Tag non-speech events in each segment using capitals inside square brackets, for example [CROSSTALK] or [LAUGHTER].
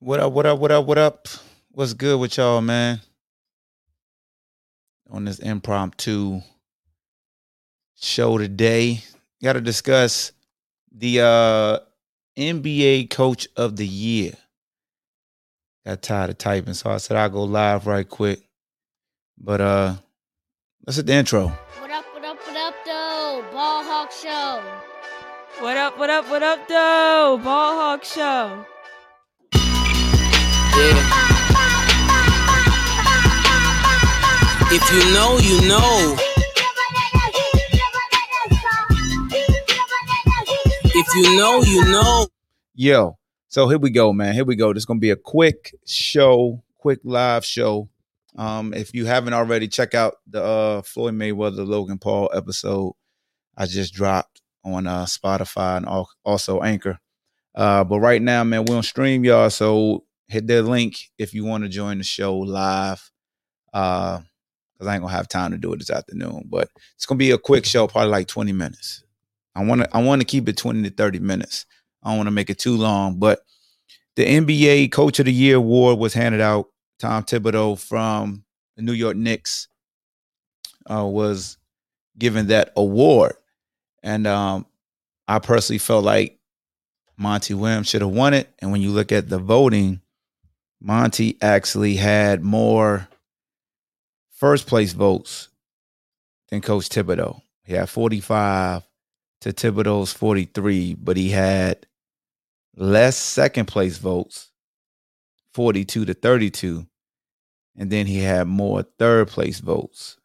What up, what up, what up, what up? What's good with y'all, man? On this impromptu show today, got to discuss the uh NBA Coach of the Year. Got tired of typing, so I said I'll go live right quick. But uh let's hit the intro. What up, what up, what up, though? Ball Hawk Show. What up, what up, what up, though? Ball Hawk Show. Yeah. If you know, you know. If you know, you know. Yo, so here we go, man. Here we go. This is gonna be a quick show, quick live show. Um, if you haven't already, check out the uh Floyd Mayweather Logan Paul episode I just dropped on uh Spotify and al- also Anchor. Uh, but right now, man, we're on stream, y'all. So hit that link if you want to join the show live. Uh, because I ain't gonna have time to do it this afternoon. But it's gonna be a quick show, probably like 20 minutes. I wanna I wanna keep it 20 to 30 minutes. I don't want to make it too long, but the NBA Coach of the Year award was handed out. Tom Thibodeau from the New York Knicks uh, was given that award, and um, I personally felt like Monty Williams should have won it. And when you look at the voting, Monty actually had more first place votes than Coach Thibodeau. He had 45 to Thibodeau's 43, but he had less second place votes, 42 to 32. And then he had more third place votes.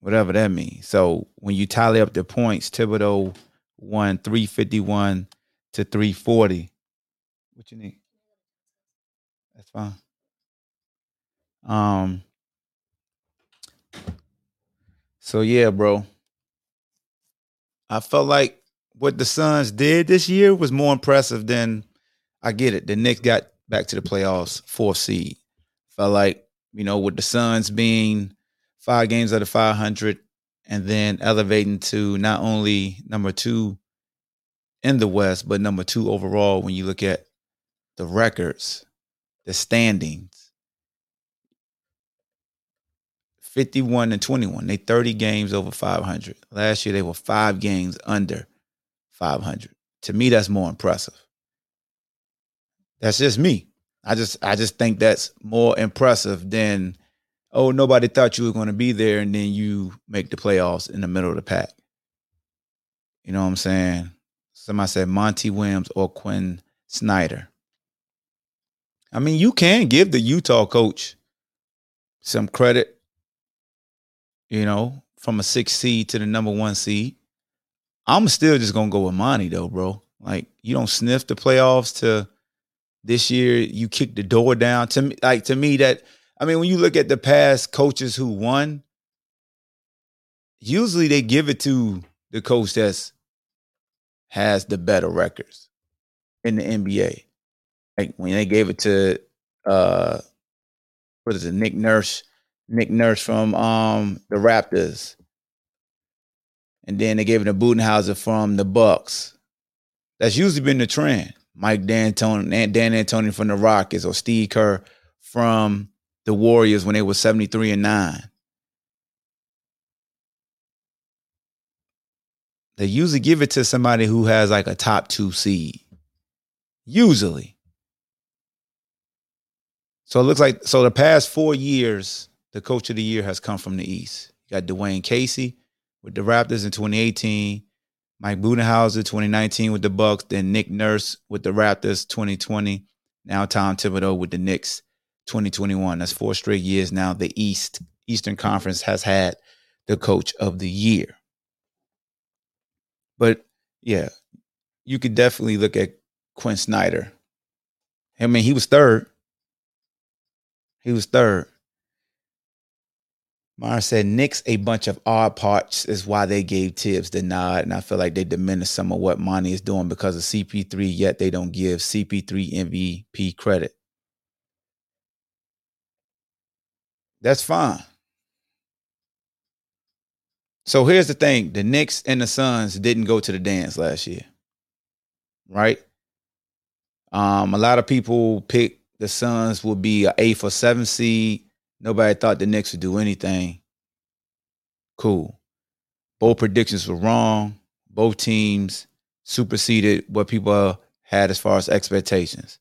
Whatever that means. So when you tally up the points, Thibodeau won 351 to 340. What you need? That's fine. Um so yeah, bro. I felt like what the Suns did this year was more impressive than I get it. The Knicks got back to the playoffs, fourth seed. Felt like, you know, with the Suns being five games out of 500 and then elevating to not only number two in the West, but number two overall when you look at the records, the standings. 51 and 21. They 30 games over 500. Last year they were 5 games under 500. To me that's more impressive. That's just me. I just I just think that's more impressive than oh nobody thought you were going to be there and then you make the playoffs in the middle of the pack. You know what I'm saying? Somebody said Monty Williams or Quinn Snyder. I mean, you can give the Utah coach some credit, you know, from a six seed to the number one seed. I'm still just gonna go with Monty though, bro. Like you don't sniff the playoffs to this year. You kick the door down to me. Like to me, that I mean, when you look at the past coaches who won, usually they give it to the coach that's has the better records in the NBA. Like when they gave it to uh what is it, Nick Nurse, Nick Nurse from um the Raptors. And then they gave it to Budenholzer from the Bucks. That's usually been the trend. Mike D'Antoni, Dan Antoni from the Rockets or Steve Kerr from the Warriors when they were 73 and 9. They usually give it to somebody who has like a top two seed. Usually. So it looks like so the past four years, the coach of the year has come from the East. You got Dwane Casey with the Raptors in 2018, Mike Budenholzer 2019 with the Bucks, then Nick Nurse with the Raptors 2020, now Tom Thibodeau with the Knicks 2021. That's four straight years now. The East Eastern Conference has had the coach of the year. But yeah, you could definitely look at Quinn Snyder. I mean, he was third. He was third. Mara said Knicks a bunch of odd parts is why they gave Tibbs the nod, and I feel like they diminished some of what Monty is doing because of CP3. Yet they don't give CP3 MVP credit. That's fine. So here's the thing: the Knicks and the Suns didn't go to the dance last year, right? Um, a lot of people picked the Suns would be an eighth or seventh seed. Nobody thought the Knicks would do anything. Cool. Both predictions were wrong. Both teams superseded what people had as far as expectations.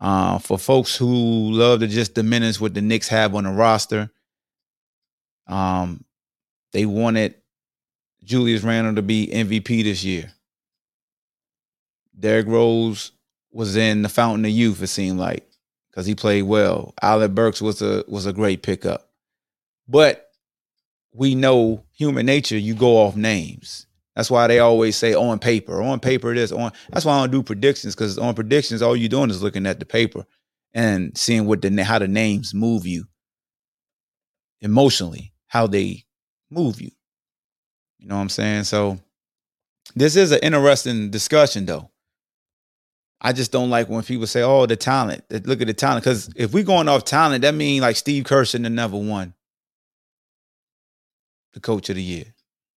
Uh, for folks who love to just diminish what the Knicks have on the roster, um, they wanted Julius Randle to be MVP this year. Derrick Rose was in the fountain of youth, it seemed like, because he played well. Alec Burks was a was a great pickup. But we know human nature, you go off names. That's why they always say on paper, on paper this, on that's why I don't do predictions, because on predictions, all you're doing is looking at the paper and seeing what the how the names move you emotionally, how they move you. You know what I'm saying? So this is an interesting discussion though. I just don't like when people say, "Oh, the talent." Look at the talent, because if we're going off talent, that means like Steve Kerr have never won the Coach of the Year.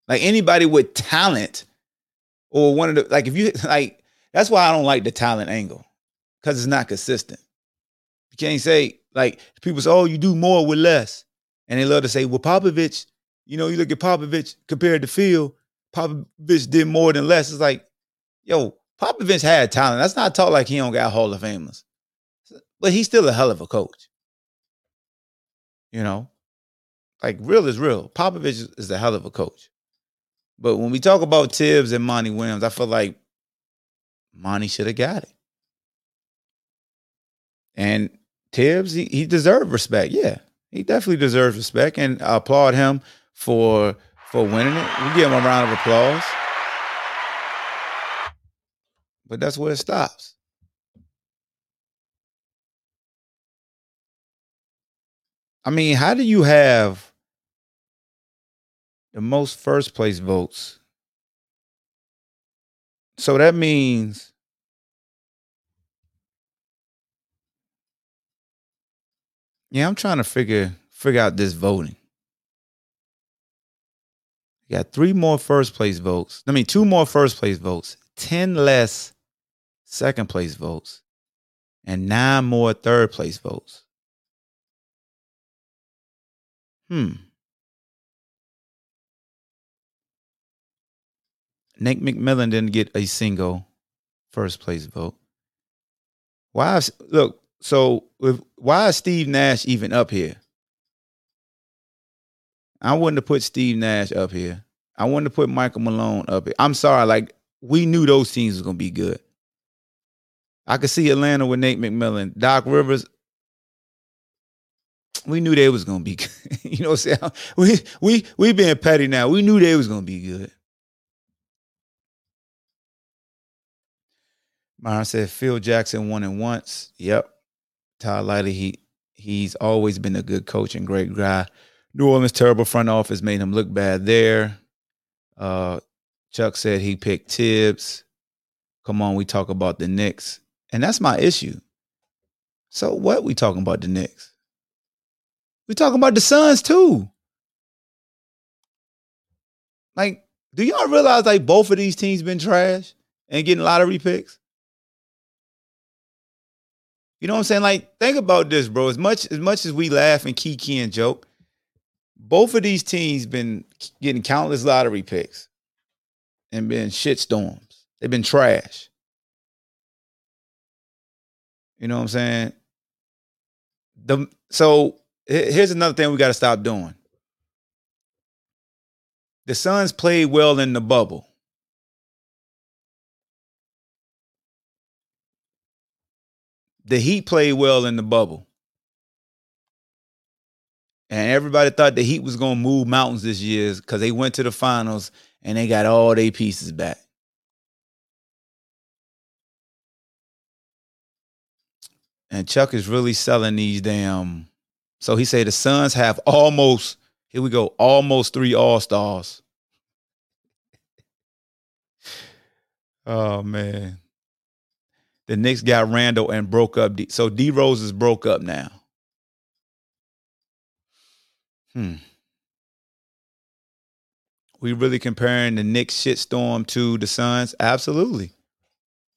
Like anybody with talent, or one of the like, if you [LAUGHS] like, that's why I don't like the talent angle, because it's not consistent. You can't say like people say, "Oh, you do more with less," and they love to say, "Well, Popovich." You know, you look at Popovich compared to Phil. Popovich did more than less. It's like, yo, Popovich had talent. That's not talk like he don't got Hall of Famers. But he's still a hell of a coach. You know? Like real is real. Popovich is a hell of a coach. But when we talk about Tibbs and Monty Williams, I feel like Monty should have got it. And Tibbs, he, he deserved respect. Yeah, he definitely deserves respect. And I applaud him for for winning it. We give him a round of applause. But that's where it stops. I mean, how do you have the most first place votes? So that means Yeah, I'm trying to figure figure out this voting. You got three more first place votes. I mean, two more first place votes, 10 less second place votes, and nine more third place votes. Hmm. Nick McMillan didn't get a single first place vote. Why is, look, so if, why is Steve Nash even up here? I wouldn't have put Steve Nash up here. I wouldn't have put Michael Malone up here. I'm sorry, like we knew those teams was gonna be good. I could see Atlanta with Nate McMillan, Doc Rivers. We knew they was gonna be [LAUGHS] good. you know what I'm saying? We we we being petty now. We knew they was gonna be good. Myron said Phil Jackson won it once. Yep. Todd Lively, he he's always been a good coach and great guy. New Orleans terrible front office made him look bad there. Uh, Chuck said he picked Tibbs. Come on, we talk about the Knicks. And that's my issue. So what we talking about the Knicks? We talking about the Suns too. Like, do y'all realize like both of these teams been trash and getting lottery picks? You know what I'm saying? Like, think about this, bro. As much as much as we laugh and kiki and joke, both of these teams been getting countless lottery picks and been shit storms. They've been trash. You know what I'm saying? The so here's another thing we got to stop doing. The Suns played well in the bubble. The Heat played well in the bubble. And everybody thought the Heat was going to move mountains this year because they went to the finals and they got all their pieces back. And Chuck is really selling these damn. So he said the Suns have almost, here we go, almost three All Stars. oh, man. The Knicks got Randle and broke up. D- so D Rose is broke up now. Hmm. We really comparing the Knicks shitstorm to the Suns? Absolutely.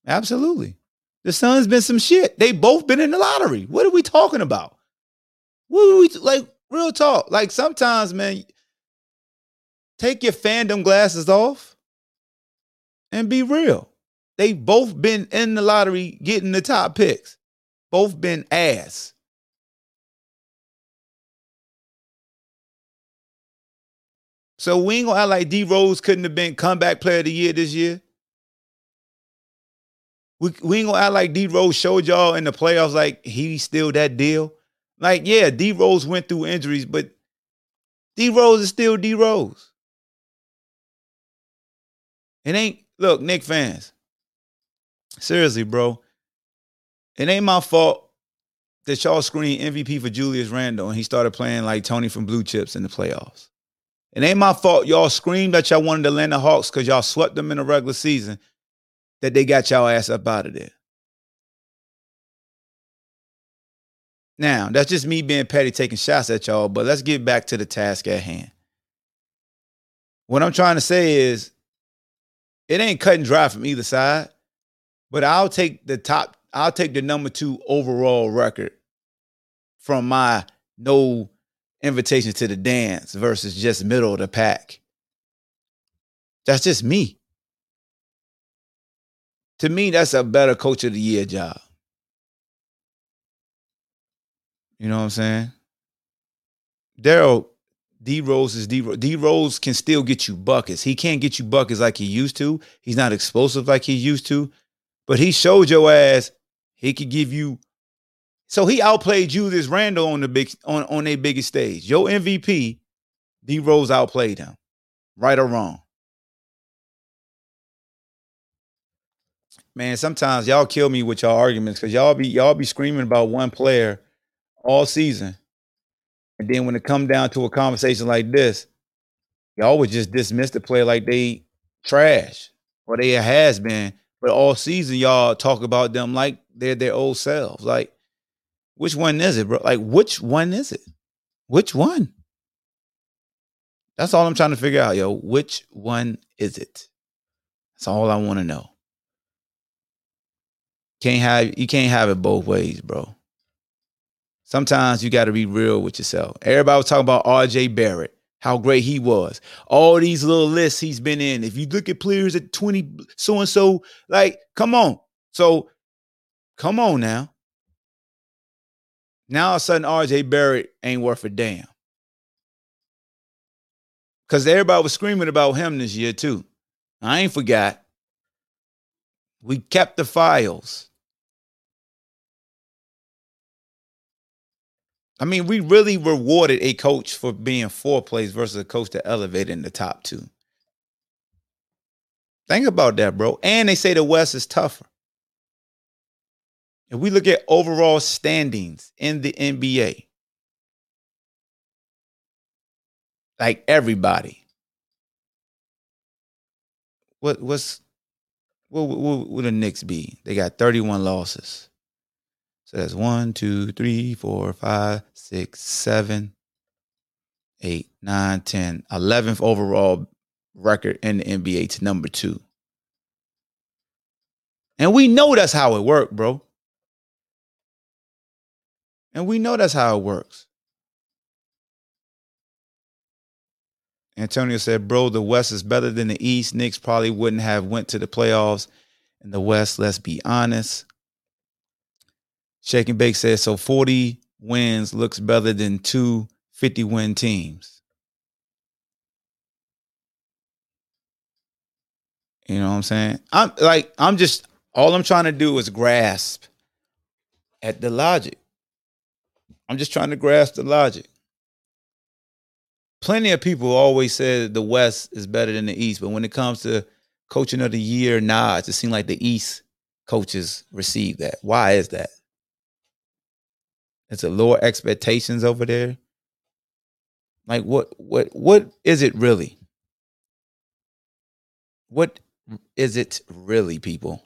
Absolutely. The Suns been some shit. They both been in the lottery. What are we talking about? What are we like? Real talk. Like sometimes, man, take your fandom glasses off and be real. They both been in the lottery getting the top picks. Both been ass. So we ain't gonna act like D Rose couldn't have been comeback player of the year this year. We, we ain't gonna act like D Rose showed y'all in the playoffs like he still that deal. Like, yeah, D Rose went through injuries, but D Rose is still D Rose. It ain't look, Nick fans. Seriously, bro. It ain't my fault that y'all screened MVP for Julius Randle and he started playing like Tony from Blue Chips in the playoffs. It ain't my fault y'all screamed that y'all wanted to land the Hawks because y'all swept them in the regular season that they got y'all ass up out of there. Now, that's just me being petty, taking shots at y'all, but let's get back to the task at hand. What I'm trying to say is, it ain't cut and dry from either side, but I'll take the top, I'll take the number two overall record from my no invitation to the dance versus just middle of the pack. That's just me. To me, that's a better coach of the year job. You know what I'm saying? Daryl D Rose is D Rose. D Rose can still get you buckets. He can't get you buckets like he used to. He's not explosive like he used to, but he showed your ass he could give you. So he outplayed Julius Randle on the big on on their biggest stage. Your MVP, D Rose outplayed him, right or wrong. Man, sometimes y'all kill me with y'all arguments because y'all be y'all be screaming about one player all season. And then when it come down to a conversation like this, y'all would just dismiss the player like they trash or they has been. But all season, y'all talk about them like they're their old selves. Like, which one is it, bro? Like, which one is it? Which one? That's all I'm trying to figure out, yo. Which one is it? That's all I want to know. Can't have you can't have it both ways, bro. Sometimes you got to be real with yourself. Everybody was talking about RJ Barrett, how great he was. All these little lists he's been in. If you look at players at 20, so and so, like, come on. So, come on now. Now all of a sudden, RJ Barrett ain't worth a damn. Because everybody was screaming about him this year, too. I ain't forgot. We kept the files. I mean, we really rewarded a coach for being four plays versus a coach that elevated in the top two. Think about that, bro. And they say the West is tougher. If we look at overall standings in the NBA, like everybody, what what's what what would the Knicks be? They got 31 losses. So that's one, two, three, four, five, six, seven, eight, nine, 10, 11th overall record in the NBA to number two. And we know that's how it worked, bro. And we know that's how it works. Antonio said, bro, the West is better than the East. Knicks probably wouldn't have went to the playoffs in the West. Let's be honest. Shake and Bake says, so 40 wins looks better than two 50 win teams. You know what I'm saying? I'm like, I'm just, all I'm trying to do is grasp at the logic. I'm just trying to grasp the logic. Plenty of people always said the West is better than the East, but when it comes to coaching of the year nods, it seems like the East coaches receive that. Why is that? It's a lower expectations over there. Like what what what is it really? What is it really, people?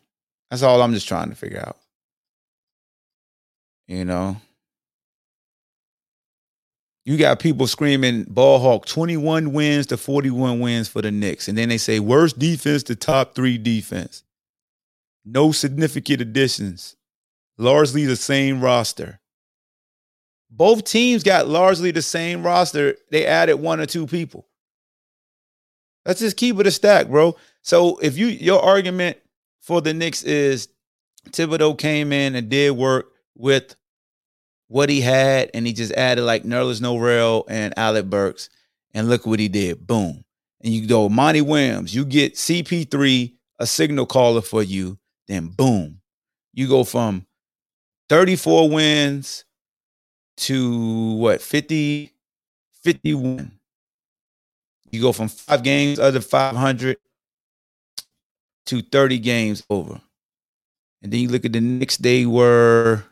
That's all I'm just trying to figure out. You know? You got people screaming ball hawk 21 wins to 41 wins for the Knicks. And then they say worst defense to top three defense. No significant additions. Largely the same roster. Both teams got largely the same roster. They added one or two people. Let's just keep it a stack, bro. So if you your argument for the Knicks is Thibodeau came in and did work with what he had, and he just added like Nerlens Noel and Alec Burks, and look what he did. Boom. And you go, Monty Williams, you get CP3, a signal caller for you, then boom. You go from 34 wins to what, 50, 51. You go from five games under 500 to 30 games over. And then you look at the next day were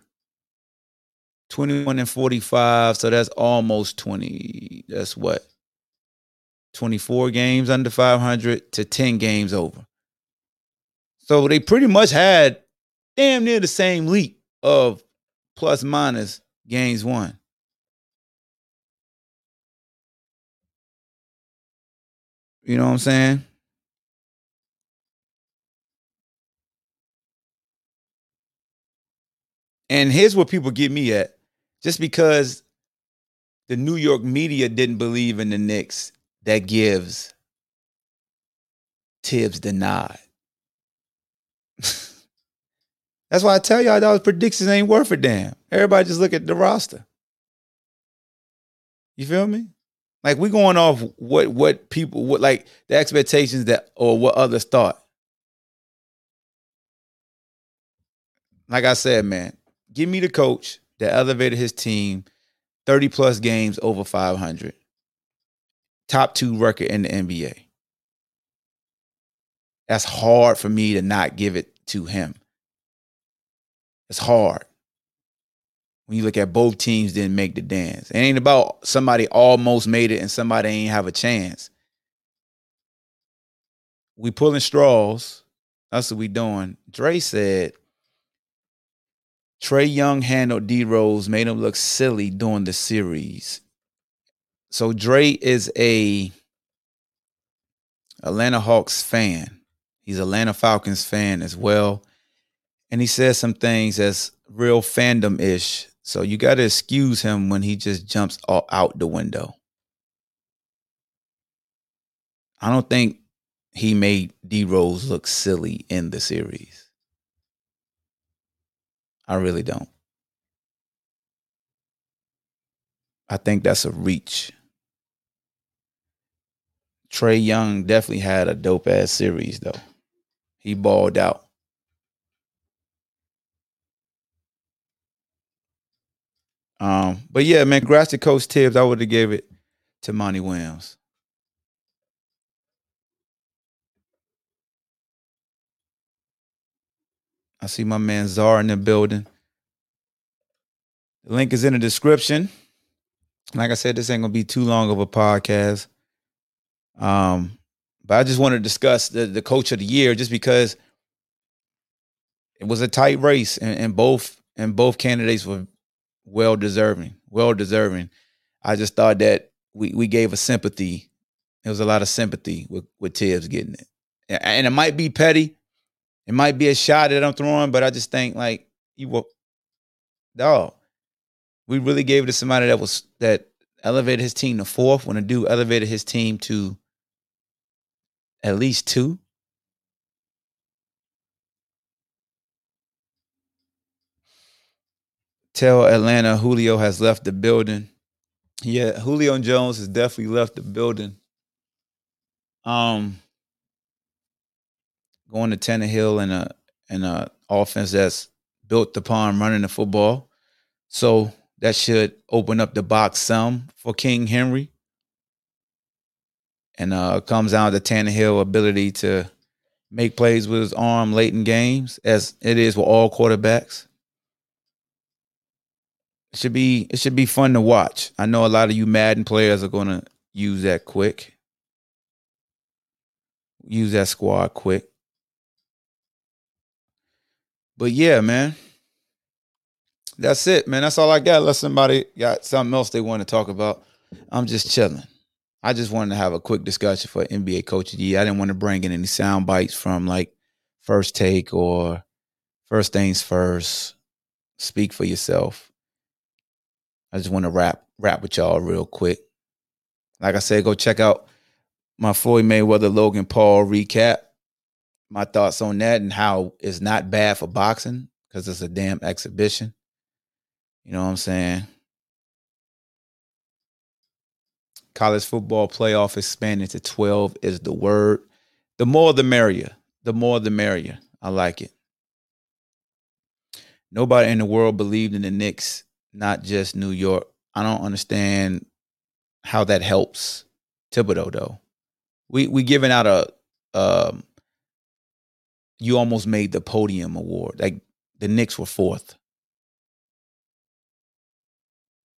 21 and 45. So that's almost 20. That's what? 24 games under 500 to 10 games over. So they pretty much had damn near the same leap of plus minus games won. You know what I'm saying? And here's where people get me at. Just because the New York media didn't believe in the Knicks, that gives Tibbs the nod. [LAUGHS] That's why I tell y'all those predictions ain't worth a damn. Everybody just look at the roster. You feel me? Like we going off what what people what like the expectations that or what others thought. Like I said, man, give me the coach that elevated his team 30 plus games over 500. Top 2 record in the NBA. That's hard for me to not give it to him. It's hard. When you look at both teams didn't make the dance. It ain't about somebody almost made it and somebody ain't have a chance. We pulling straws. That's what we doing. Dre said Trae Young handled D Rose, made him look silly during the series. So Dre is a Atlanta Hawks fan. He's Atlanta Falcons fan as well. And he says some things that's real fandom ish. So you got to excuse him when he just jumps all out the window. I don't think he made D Rose look silly in the series. I really don't. I think that's a reach. Trae Young definitely had a dope ass series though. He balled out. Um, but yeah, man, congrats to Coach Tibbs. I would have gave it to Monty Williams. I see my man Czar in the building. The link is in the description. Like I said, this ain't gonna be too long of a podcast. Um, but I just want to discuss the, the coach of the year just because it was a tight race and, and both and both candidates were well deserving, well deserving. I just thought that we we gave a sympathy. There was a lot of sympathy with with Tibbs getting it, and it might be petty, it might be a shot that I'm throwing, but I just think like you were, dog. We really gave it to somebody that was that elevated his team to fourth when a dude elevated his team to at least two. Tell Atlanta Julio has left the building. Yeah, Julio Jones has definitely left the building. Um, going to Tannehill in a in a offense that's built upon running the football, so that should open up the box some for King Henry. And uh comes down to Tannehill ability to make plays with his arm late in games, as it is with all quarterbacks. It should be it should be fun to watch. I know a lot of you Madden players are gonna use that quick. Use that squad quick. But yeah, man. That's it, man. That's all I got. Unless somebody got something else they want to talk about. I'm just chilling. I just wanted to have a quick discussion for NBA Coach of the Year. I didn't want to bring in any sound bites from like first take or first things first. Speak for yourself. I just want to rap rap with y'all real quick. Like I said, go check out my Floyd Mayweather Logan Paul recap. My thoughts on that and how it's not bad for boxing because it's a damn exhibition. You know what I'm saying? College football playoff expanding to 12 is the word. The more the merrier. The more the merrier. I like it. Nobody in the world believed in the Knicks, not just New York. I don't understand how that helps Thibodeau though. We we giving out a um you almost made the podium award. Like the Knicks were fourth.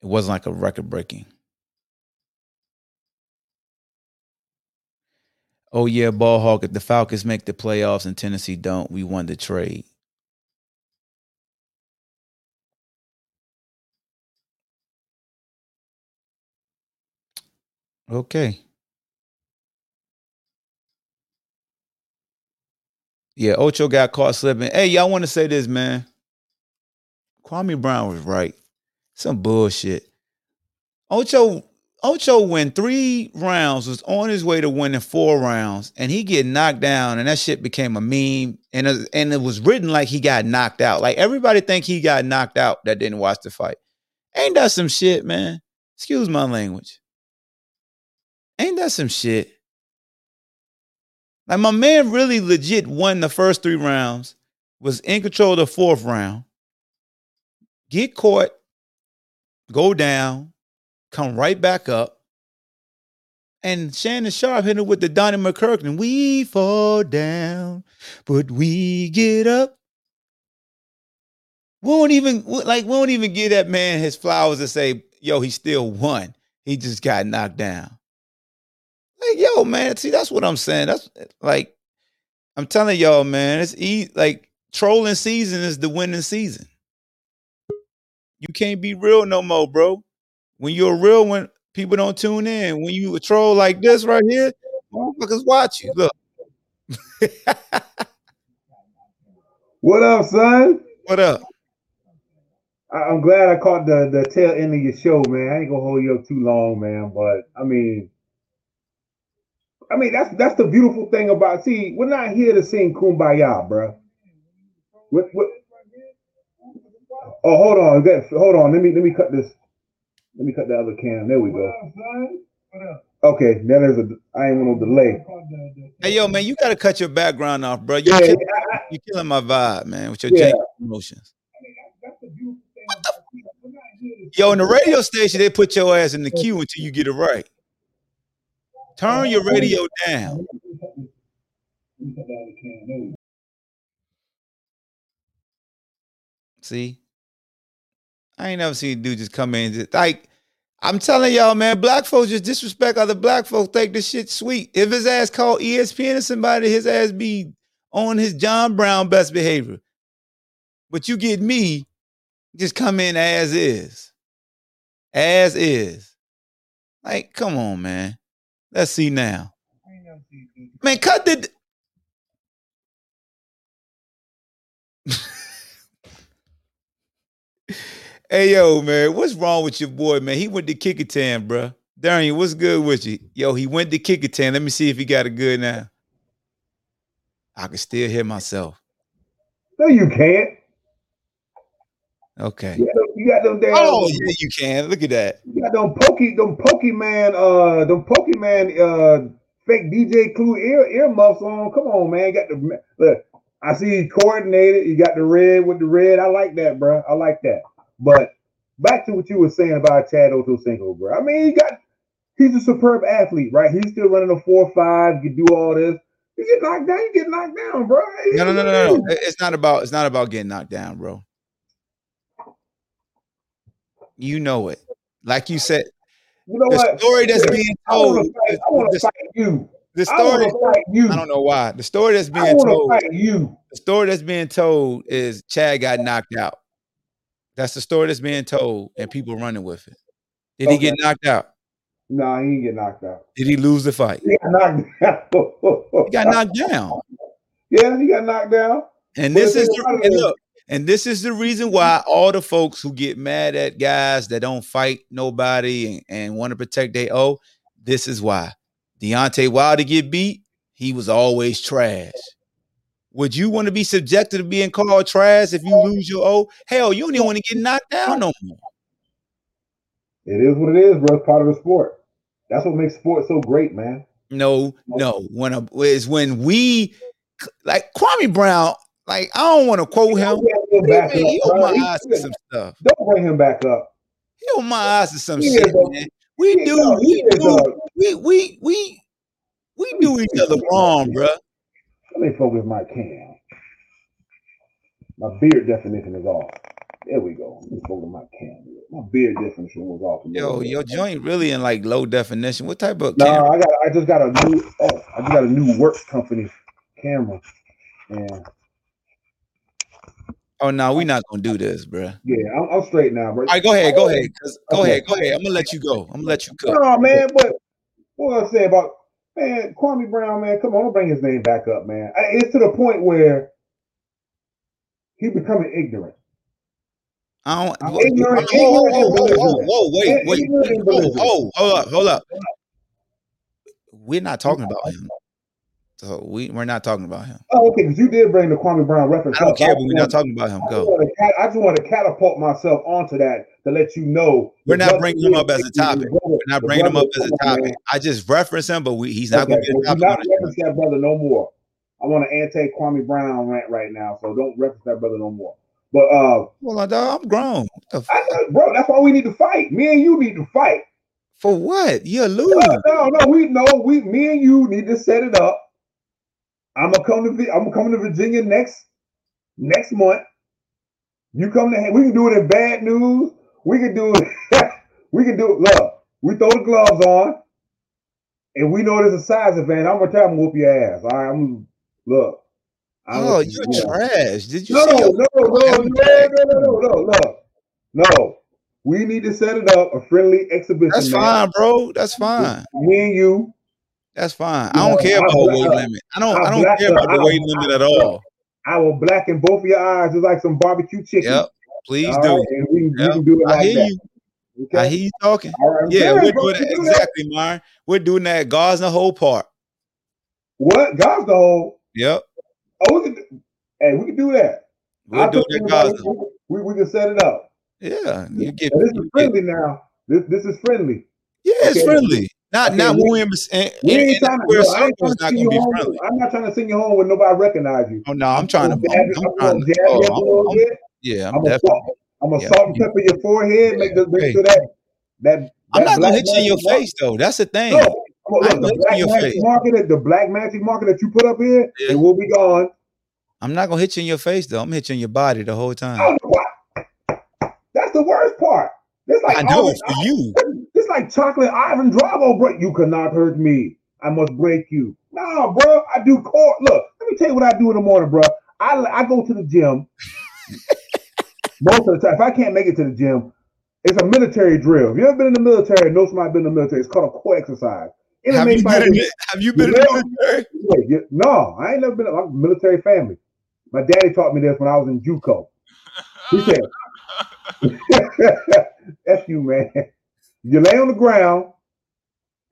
It wasn't like a record breaking. Oh yeah, ball hawk. If the Falcons make the playoffs and Tennessee don't, we won the trade. Okay. Yeah, Ocho got caught slipping. Hey, y'all want to say this, man? Kwame Brown was right. Some bullshit. Ocho Ocho win three rounds, was on his way to winning four rounds, and he get knocked down, and that shit became a meme, and and it was written like he got knocked out. Like everybody think he got knocked out that didn't watch the fight. Ain't that some shit, man? Excuse my language. Ain't that some shit? Like my man really legit won the first three rounds, was in control of the fourth round, get caught, go down, come right back up. And Shannon Sharpe hit him with the Donnie and We fall down, but we get up. We won't even like we won't even give that man his flowers to say, yo, he still won. He just got knocked down. Like, yo, man, see, that's what I'm saying. That's like, I'm telling y'all, man, it's easy. Like, trolling season is the winning season. You can't be real no more, bro. When you're real, when people don't tune in, when you a troll like this right here, motherfuckers watch you. Look. [LAUGHS] What up, son? what up? I'm glad I caught the the tail end of your show, man. I ain't gonna hold you up too long, man. But I mean, I mean that's that's the beautiful thing about. See, we're not here to sing kumbaya, bro. What, what, oh, hold on, hold on. Let me let me cut this. Let me cut the other cam. There we go. Okay, now there's a. I ain't want no delay. Hey, yo, man, you got to cut your background off, bro. You're, Yeah, killing, I- you're killing my vibe, man, with your Yeah. emotions. Yo, in the radio station, they put your ass in the queue until you get it right. Turn your radio down. See, I ain't never seen a dude just come in just, like. I'm telling y'all, man, black folks just disrespect other black folks. Think this shit sweet. If his ass called ESPN or somebody, his ass be on his John Brown best behavior. But you get me, just come in as is, as is. Like, come on, man. Let's see now. Man, cut the. [LAUGHS] Hey yo, man, what's wrong with your boy, man? He went to Kickertown, bro. Darian, what's good with you? Yo, he went to Kickertown. Let me see if he got it good now. I can still hear myself. No, you can't. Okay. You got them, you got them damn. Oh, yeah, you can. Look at that. You got them pokey, them Pokemon, uh, them Pokemon, uh, fake DJ Clue ear earmuffs on. Come on, man. Got the look. I see you coordinated. You got the red with the red. I like that, bro. I like that. But back to what you were saying about Chad Ochocinco, bro. I mean, he got he's a superb athlete, right? He's still running a four five. You do all this. You get knocked down. You get knocked down, bro. No, no, no, no, no. It's not about it's not about getting knocked down, bro. You know it. Like you said, You know the what? story that's being told. I want to The, fight you. the I story. to fight you. I don't know why. The story that's I being told. to fight you. The story that's being told is Chad got knocked out. That's the story that's being told, and people running with it. Did he get knocked out? No, he didn't get knocked out. Did he lose the fight? He got knocked out. He got knocked down. [LAUGHS] Yeah, he got knocked down. And But this is the, and look, and this is the reason why all the folks who get mad at guys that don't fight nobody and, and want to protect their O, oh, this is why. Deontay Wilder get beat, he was always trash. Would you want to be subjected to being called trash if you lose your O? Hell, you don't even want to get knocked down no more. It is what it is, bro. It's part of the sport. That's what makes sports so great, man. No, no. When a, is when we like Kwame Brown, like I don't want to quote him. Bring him back He, up, he bro. opened my eyes to some stuff. Don't bring him back up. He opened my eyes to some He shit, man. We he- do, we do, we we we we do each other wrong, bruh. Let me focus my cam. My beard definition is off. There we go. Let me focus my cam. My beard definition was off. Yo, your joint really in like low definition. What type of No, camera? I got. I just got a new. Oh, I just got a new work company camera, and Oh no, we're not gonna do this, bruh. yeah, I'm, I'm straight now, bro. All right, go ahead, go ahead, go Okay. ahead, go ahead. I'm gonna let you go. I'm gonna let you cook. No, man, but what I say about man, Kwame Brown, man, come on, don't bring his name back up, man. It's to the point where he becoming ignorant. I don't. I'm whoa, ignorant- whoa, whoa, ignorant whoa, whoa, whoa, whoa, wait, wait, wait, whoa, hold up, hold up. We're not talking about him. So we we're not talking about him. Oh, okay, because you did bring the Kwame Brown reference. I don't up. care, but we're not talking about him. I just, Go. want to, cat- I just want to catapult myself onto that to let you know. We're not bringing him up as a topic. We're not bringing him up as a topic. I just reference him, but we, he's not Okay, going to be a topic. not reference that brother no more. I want to anti Kwame Brown rant right now, so don't reference that brother no more. But uh, well, dog. I'm grown. What the f- I know, bro, that's why we need to fight. Me and you need to fight. for what? You're No, losing. no, no, we no, we, me and you need to set it up. I'm gonna come to, I'm gonna come to Virginia next next month. You come to, we can do it in bad news. We can do it. [LAUGHS] we can do it. Look, we throw the gloves on, and we know there's a size advantage. I'm gonna tell them whoop your ass. All right, I'm look. I'm Oh, you're trash. Did you No, see? no, no, no, no, no, no, no. We need to set it up a friendly exhibition. That's fine, bro. That's fine. Me and you. That's fine. I don't care about the weight limit. I don't. I don't care about the weight limit at all. I will blacken both of your eyes just like some barbecue chicken. Yep. Please All do. right, and we, we can do it I hear that. you. Okay? I hear you talking. Right, Yeah, we're doing that do exactly, Myron. We're doing that at Gosnold's Hope Park. What? God's the whole. Yep. Oh, we can. do- Hey, we can do that. We're I'll doing that in- We, we can set it up. Yeah. You get. This is get friendly now. This this is friendly. yeah, it's friendly. Not Okay, not we- when we're in, in, We in, ain't in trying to. Look, I ain't trying to not gonna be home. friendly. I'm not trying to send you home when nobody recognize you. Oh no, I'm trying to. I'm, I'm, I'm trying to. Oh, a I'm, little I'm- bit. yeah, I'm I'm definitely. salt. I'm gonna Yeah. salt and pepper your forehead. Make the make Hey. sure that that. I'm not gonna hit you in your magic mark- face though. That's the thing. No, look, I ain't the black you in your magic face. market, that- the black magic market that you put up here, Yeah. it will be gone. I'm not gonna hit you in your face though. I'm hitting you in your body the whole time. Oh. That's the worst part. It's like I know it's for you. It's like chocolate Ivan Drago, bro. You cannot hurt me. I must break you. Nah, bro. I do core. Look, let me tell you what I do in the morning, bro. I I go to the gym. [LAUGHS] Most of the time, if I can't make it to the gym, it's a military drill. If you ever been in the military, know somebody been in the military. It's called a core exercise. Have you been in? Have you been in the military? Yeah, yeah. No, I ain't never been. I'm a military family. My daddy taught me this when I was in JUCO. He said, [LAUGHS] "F you, man. You lay on the ground,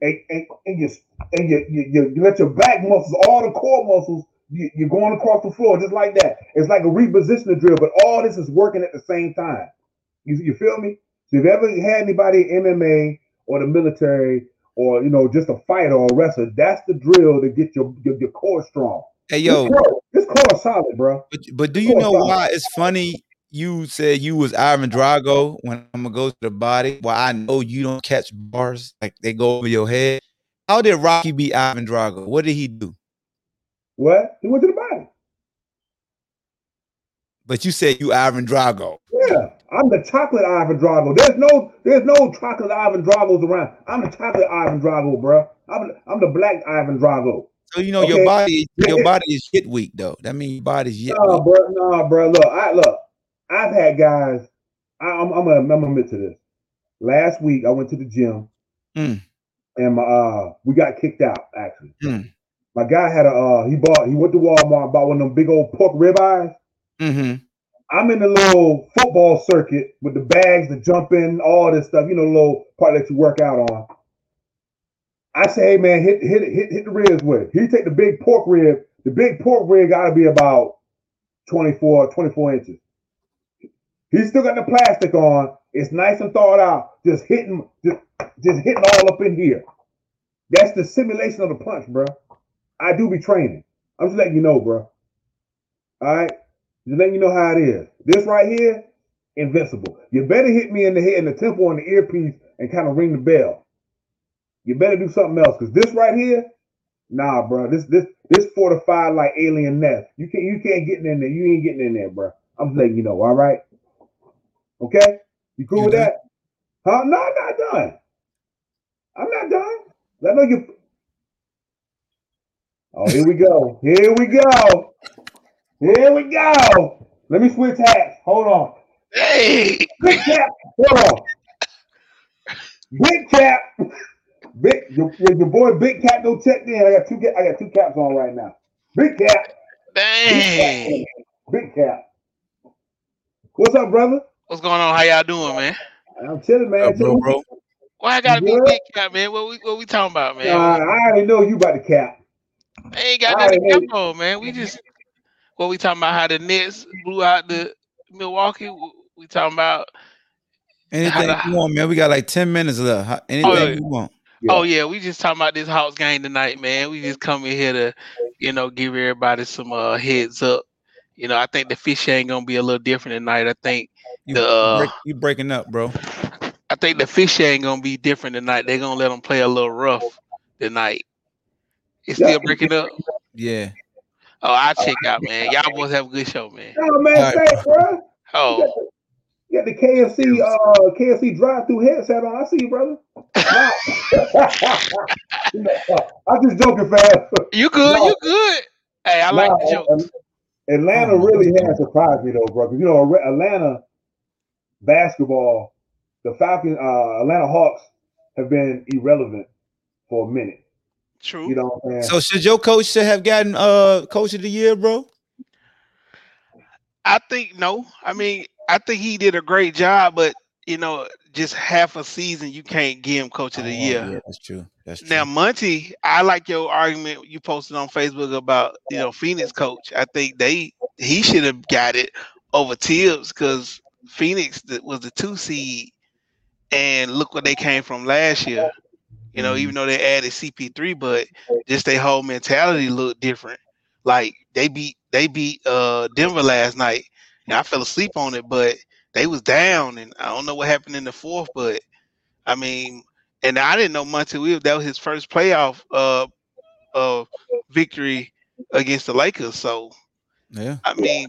and and, and you and you, you you let your back muscles, all the core muscles, you, you're going across the floor just like that. It's like a repositioning drill, but all this is working at the same time. You you feel me? So if you ever had anybody in MMA or the military or you know just a fighter or a wrestler, that's the drill to get your your, your core strong. Hey yo, this core, this core is solid, bro. but, but do you know why it's funny? You said you was Ivan Drago when I'm gonna go to the body. Well, I know you don't catch bars like they go over your head. How did Rocky beat Ivan Drago? What did he do? What? He went to the body. But you said you Ivan Drago. Yeah, I'm the chocolate Ivan Drago. There's no, there's no chocolate Ivan Dragos around. I'm the chocolate Ivan Drago, bro. I'm, I'm the black Ivan Drago. So you know Okay. your body, [LAUGHS] your body is shit weak though. That means your body's shit No, weak. bro, no, bro. Look, I look. I've had guys. I, I'm, I'm gonna, I'm gonna admit to this. Last week, I went to the gym, Mm. and my, uh, we got kicked out. Actually, Mm. My guy had a uh, he bought he went to Walmart bought one of them big old pork ribeyes. Mm-hmm. I'm in the little football circuit with the bags, the jumping, all this stuff. You know, little part that you work out on. I say, hey man, hit hit hit hit the ribs with it. He take the big pork rib. The big pork rib got to be about 24, 24 inches. He's still got the plastic on. It's nice and thawed out. Just hitting, just, just hitting all up in here. That's the simulation of the punch, bro. I do be training. I'm just letting you know, bro. All right, just letting you know how it is. This right here, invincible. You better hit me in the head, in the temple, and the earpiece, and kind of ring the bell. You better do something else, cause this right here, nah, bro. This this this fortified like alien nest. You can't you can't get in there. You ain't getting in there, bro. I'm just letting you know. All right. Okay. You cool You with done? that? Huh? No, I'm not done. I'm not done. I know you. Oh, here we go. Here we go. Here we go. Let me switch hats. Hold on. Hey, Big cap. Hold on. Big cap. Big your, your, your boy Big Cap don't check in. I got two I got two caps on right now. Big cap. dang. Big cap. What's up, brother? What's going on? How y'all doing, man? I'm chilling, man. Up, bro, bro. Why I gotta be Good. big cap, man? What we what we talking about, Uh, man? I already know you about the cap. I ain't got I nothing to already cap on, man. We just what we talking about how the Nets blew out the Milwaukee. We talking about Anything How- you want, man. We got like 10 minutes left. How- Anything yeah. you want. Yeah. oh yeah, we just talking about this Hawks game tonight, man. We just coming here to, you know, give everybody some uh, heads up. You know, I think the fish ain't gonna be a little different tonight. I think You, The, uh, break, you breaking up, bro. I think the fish ain't gonna be different tonight. They're gonna let them play a little rough tonight. It's Yeah. still breaking up. Yeah. Oh, I'll check out, man. Y'all boys have a good show, man. Oh man, All right. thanks, bro. Oh, You got the KFC uh KFC drive through headset on. I see you, brother. [LAUGHS] I'm just joking, fam. you good? No. You good? Hey, I like Nah, the joke. Atlanta really has surprised me though, bro. 'cause, you know, Atlanta basketball, the Falcons, uh, Atlanta Hawks have been irrelevant for a minute. True. You know what I'm saying? So should your coach should have gotten uh coach of the year, bro? I think no. I mean, I think he did a great job, but you know, just half a season, you can't give him coach of the Oh, year. Yeah, that's true. That's true. Now, Monty, I like your argument you posted on Facebook about you know Phoenix coach. I think they he should have got it over Thibs because Phoenix was the two seed, and look where they came from last year. You know, even though they added CP3, but just their whole mentality looked different. Like they beat they beat uh Denver last night, and I fell asleep on it, but they was down, and I don't know what happened in the fourth, but I mean, and I didn't know Monty Williams that was his first playoff uh uh victory against the Lakers. So yeah. I mean,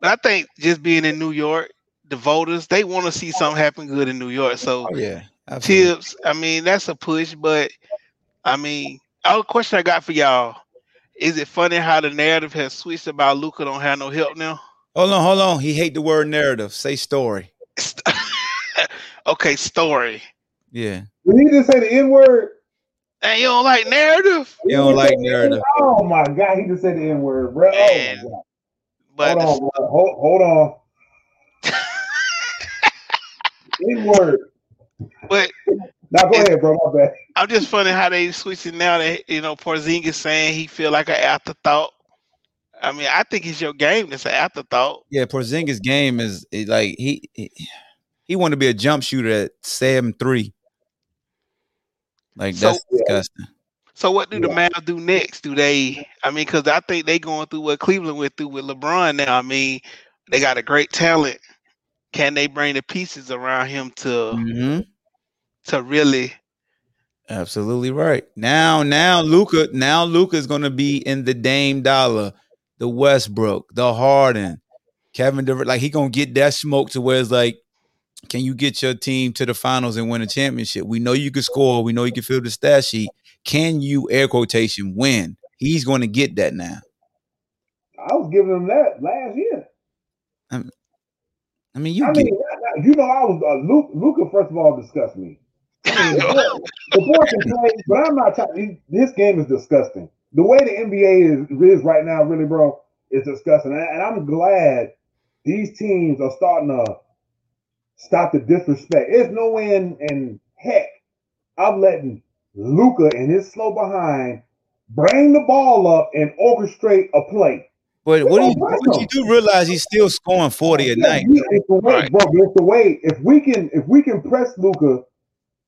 but I think just being in New York, the voters they want to see something happen good in New York. So Oh yeah. Absolutely. Thibs, I mean, that's a push, but I mean, our question I got for y'all. Is it funny how the narrative has switched about Luka don't have no help now? Hold on, hold on. He hate the word narrative. Say story. [LAUGHS] okay, story. Yeah. Did he just say the N word? And you don't like narrative? You don't like narrative. Oh my god, he just said the N word, bro. Man, Oh my god. But hold on, bro. hold, hold on. N word. but Now go ahead, bro. My bad. I'm just funny how they switching now that you know Porzingis saying he feel like an afterthought. I mean, I think it's your game that's an afterthought. Yeah, Porzingis game is is like he he, he want to be a jump shooter at seven three. Like So- that's disgusting. So what do the Yeah. Mavs do next? Do they? I mean, because I think they going through what Cleveland went through with LeBron. Now, I mean, they got a great talent. Can they bring the pieces around him to hmm to really? Absolutely right. Now, now Luka, now Luka's gonna be in the Dame Dollar, the Westbrook, the Harden, Kevin Durant. Like he gonna get that smoke to where it's like, can you get your team to the finals and win a championship? We know you can score. We know you can fill the stat sheet. Can you air quotation win? He's going to get that now. I was giving him that last year. I mean, you I get mean, you know, I was uh, Luke. Luka, first of all, disgusts me. I mean, [LAUGHS] the boy, can play, but I'm not. talking. this game is disgusting. the way the NBA is, is right now, really, bro, is disgusting. And, and I'm glad these teams are starting to stop the disrespect. There's no way in, in heck I'm letting Luka and his slow behind bring the ball up and orchestrate a play. But what do oh, you, Come on, but you do realize he's still scoring 40 a night. It's the way, Right. bro. It's the way. If we can, if we can press Luka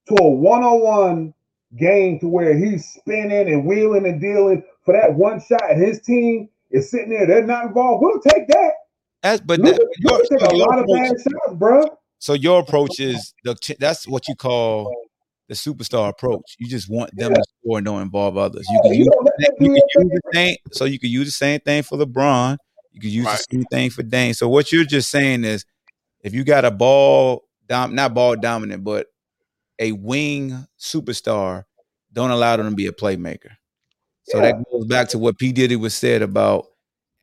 to a one-on-one game to where he's spinning and wheeling and dealing for that one shot, and his team is sitting there, they're not involved. We'll take that. That's, but Luka, that, your, Luka take a lot of bad shots, bro. so your approach is the that's what you call the superstar approach. You just want them to score and don't involve others. You can You use don't you can use the same so you can use the same thing for LeBron. You can use Right. the same thing for Dame. So what you're just saying is if you got a ball dom not ball dominant, but a wing superstar, don't allow them to be a playmaker. So Yeah. that goes back to what P. Diddy was said about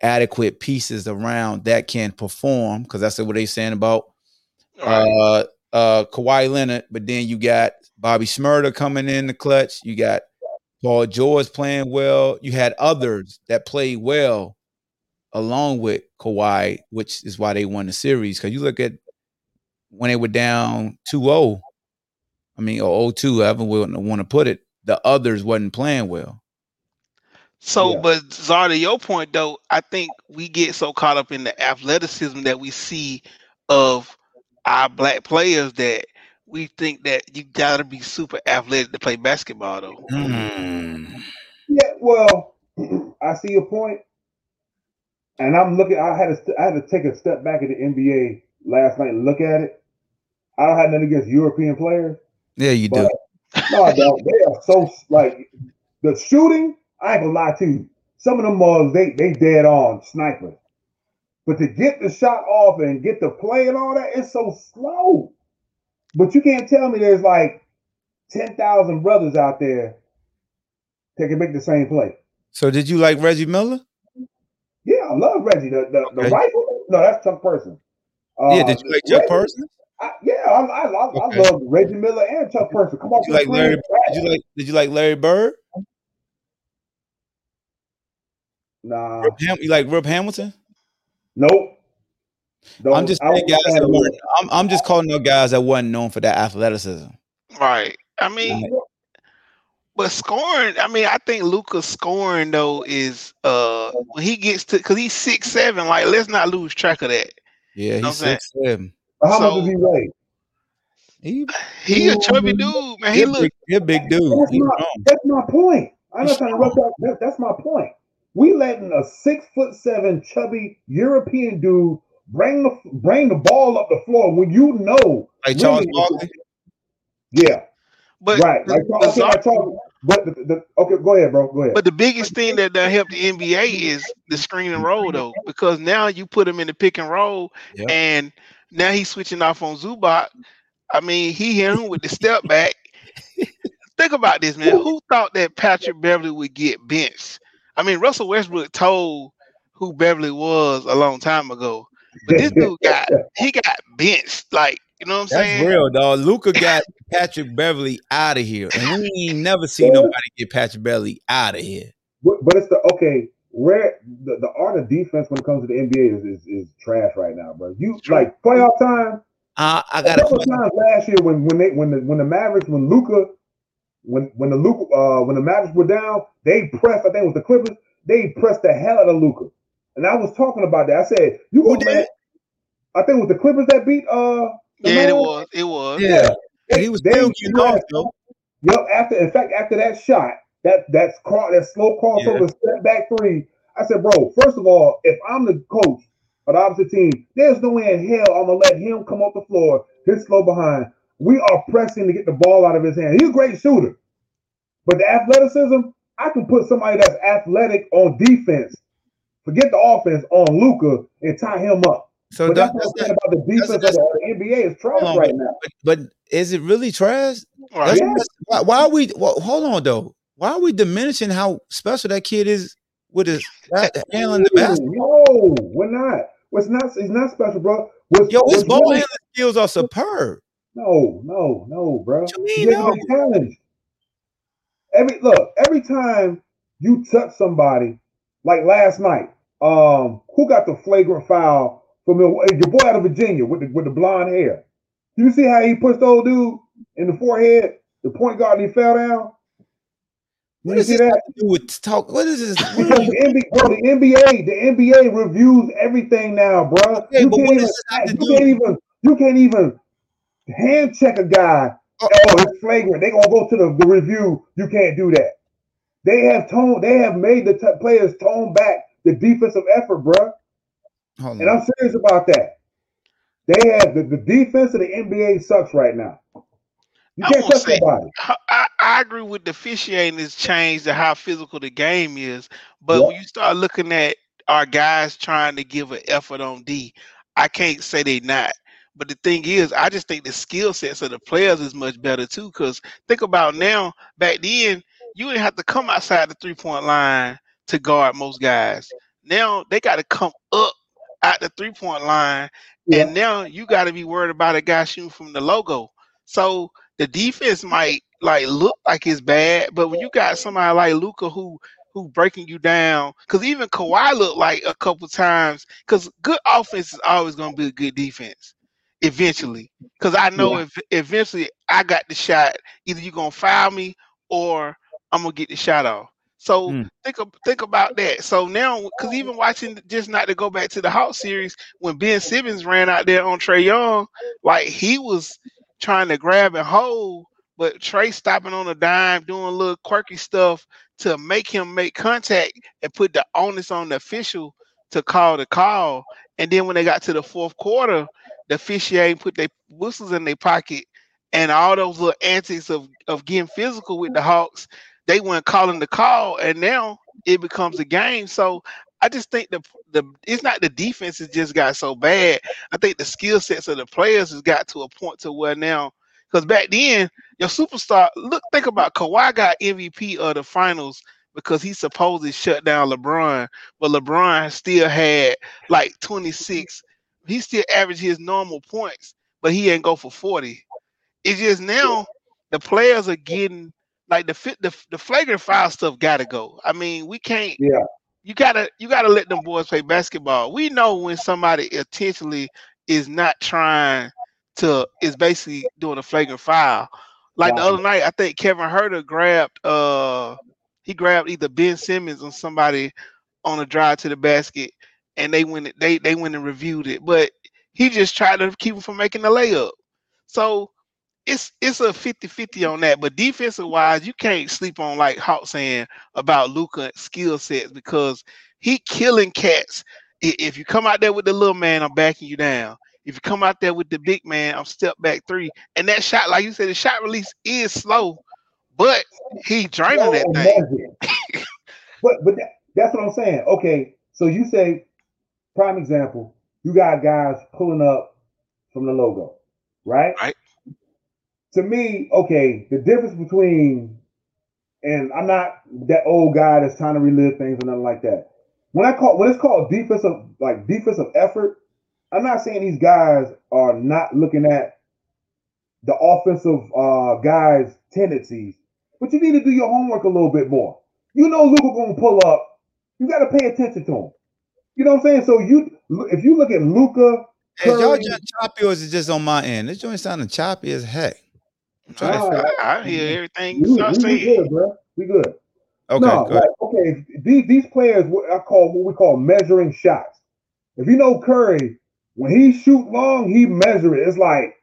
adequate pieces around that can perform, because that's what they're saying about Right. uh uh Kawhi Leonard, but then you got Bobby Smurda coming in the clutch. You got Paul George playing well. You had others that played well along with Kawhi, which is why they won the series. Because you look at when they were down 2-0, I mean, or 0-2, however we want to put it, the others wasn't playing well. So, Yeah. but Zar, to your point though, I think we get so caught up in the athleticism that we see of our black players that we think that you gotta be super athletic to play basketball though. Hmm. Yeah, well, I see your point. point, and I'm looking. I had to, I had to take a step back at the NBA last night and look at it. I don't have nothing against European players. Yeah, you do. No, I don't. They are so like the shooting. I ain't gonna lie to you. Some of them are they they dead on snipers, but to get the shot off and get the play and all that, it's so slow. But you can't tell me there's like ten thousand brothers out there that can make the same play. So did you like Reggie Miller? Yeah, I love Reggie. The the, Okay. the rifle. No, that's Chuck Person. Uh, yeah, did you like Chuck Reggie- Person? I, yeah, I, I, I, Okay. I love Reggie Miller and Chuck Person. Come on, Did you like Larry? Did you like? Did you like Larry Bird? Nah, Rip Ham, you like Rip Hamilton? nope. Don't- I'm just saying guys that weren't, I'm, I'm just calling out guys that wasn't known for that athleticism. Right. I mean, but scoring, I mean, I think Luka's scoring though is uh when he gets to because he's six seven, like let's not lose track of that. Yeah, know he's what I'm six seven. How much So- does he weigh? He, [SIGHS] He a chubby dude, man. he, He a look big, he a big dude. That's He's not- That's my point. I'm not trying to rush that. that- That's my point. We letting a six foot seven chubby European dude bring the bring the ball up the floor when you know. Like Charles really- Barkley. Yeah, but right. Like, the- okay, like Charles, but the, the, okay, go ahead, bro. Go ahead. But the biggest thing that that helped the NBA is the screen and roll though, because now you put him in the pick and roll, Yep. and now he's switching off on Zubac. I mean, he hit him with the step back. Think about this, man. Who thought that Patrick Beverley would get benched? I mean, Russell Westbrook told who Beverley was a long time ago, but this [LAUGHS] dude got he got benched. Like, you know what I'm That's saying? real, dog. Luka got Patrick Beverley out of here, and we ain't never seen nobody get Patrick Beverley out of here. But, but it's the okay. Where the, the art of defense when it comes to the NBA is, is, is trash right now, bro. You like playoff time. Uh, I A got couple to. times last year when when they when the when the Mavericks when Luka when when the Luka uh when the Mavericks were down, they pressed. I think it was the Clippers. They pressed the hell out of Luka, and I was talking about that. I said, "You Who gonna did? let?" I think it was the Clippers that beat uh. the Yeah, it was. It was. Yeah, They- he was they still getting off pressed- though. Yep. After, in fact, after that shot, that that's cro- that slow crossover step back three. I said, bro. First of all, if I'm the coach of the opposite team, there's no way in hell I'm gonna let him come off the floor. His slow behind. We are pressing to get the ball out of his hand. He's a great shooter, but the athleticism, I can put somebody that's athletic on defense. Forget the offense on Luka and tie him up. So But that, that's what I'm that's saying about the defense of that's- the, the NBA is trash on, right now. but, but is it really trash? Right. That's, Yeah. that's- why, why are we? Well, hold on though. Why are we diminishing how special that kid is with his bat- handling the basketball? No, we're not. It's not. It's not special, bro. What's, Yo, his ball really- handling skills are superb. No, no, no, bro. What you mean, He gets no? challenged. Every look, every time you touch somebody like last night. Um, who got the flagrant foul from your boy out of Virginia with the with the blonde hair? You see how he pushed the old dude in the forehead, the point guard, and he fell down. What does this to do with talk? What is this? [LAUGHS] Because the NBA, bro, the NBA, the NBA reviews everything now, bro. Okay, you, can't even, this have to you can't even you can't even hand check a guy. Oh. Oh, it's flagrant. They gonna go to the, the review. You can't do that. They have tone. They have made the t- players tone back the defensive effort, bro. Hold And on. I'm serious about that. They have the, the defense of the NBA sucks right now. You I can't won't touch say- nobody. I, I, I agree with the officiating has changed to how physical the game is. But Yeah. when you start looking at our guys trying to give an effort on D, I can't say they not. But the thing is, I just think the skill sets of the players is much better too. Because think about now, back then, you didn't have to come outside the three point line to guard most guys. Now they got to come up at the three point line, Yeah. and now you got to be worried about a guy shooting from the logo. So the defense might like look like it's bad, but when you got somebody like Luka who who breaking you down, because even Kawhi looked like a couple times, because good offense is always going to be a good defense eventually. Because I know if eventually I got the shot, either you're gonna foul me or I'm gonna get the shot off. So Mm. think think about that. So now, because even watching just not to go back to the Hawk series when Ben Simmons ran out there on Trae Young, like he was trying to grab and hold, but Trae stopping on a dime, doing a little quirky stuff to make him make contact and put the onus on the official to call the call. And then when they got to the fourth quarter, the officiating put their whistles in their pocket and all those little antics of, of getting physical with the Hawks, they weren't calling the call, and now it becomes a game. So I just think the the it's not the defense has just got so bad. I think the skill sets of the players has got to a point to where now, because back then your superstar look think about Kawhi got MVP of the finals because he supposedly shut down LeBron, but LeBron still had like 26. He still averaged his normal points, but he ain't go for 40. It's just now the players are getting like the fit the, the flagrant foul stuff gotta go. I mean, we can't Yeah. you gotta you gotta let them boys play basketball. We know when somebody intentionally is not trying to is basically doing a flagrant foul. Like the other night, I think Kevin Huerter grabbed uh he grabbed either Ben Simmons or somebody on a drive to the basket and they went they they went and reviewed it. But he just tried to keep him from making the layup. So it's it's a 50-50 on that. But defensive wise, you can't sleep on like Hawk saying about Luka skill sets because he killing cats. If you come out there with the little man, I'm backing you down. If you come out there with the big man, I'm step back three. And that shot, like you said, the shot release is slow, but he draining that thing. [LAUGHS] but but that, that's what I'm saying. Okay, so you say prime example, you got guys pulling up from the logo, right? Right. To me, okay, the difference between and I'm not that old guy that's trying to relive things or nothing like that. When I call when it's called defensive like defensive effort, I'm not saying these guys are not looking at the offensive uh guys' tendencies, but you need to do your homework a little bit more. You know Luka gonna pull up. You got to pay attention to him. You know what I'm saying? So you, if you look at Luka, Is y'all just choppy or is it just on my end? This joint sounding choppy as heck. I, I hear everything we, you we, start we good, bro. We good. Okay, no, go like, okay. These these players, what I call what we call measuring shots. If you know Curry, when he shoot long, he measure it. It's like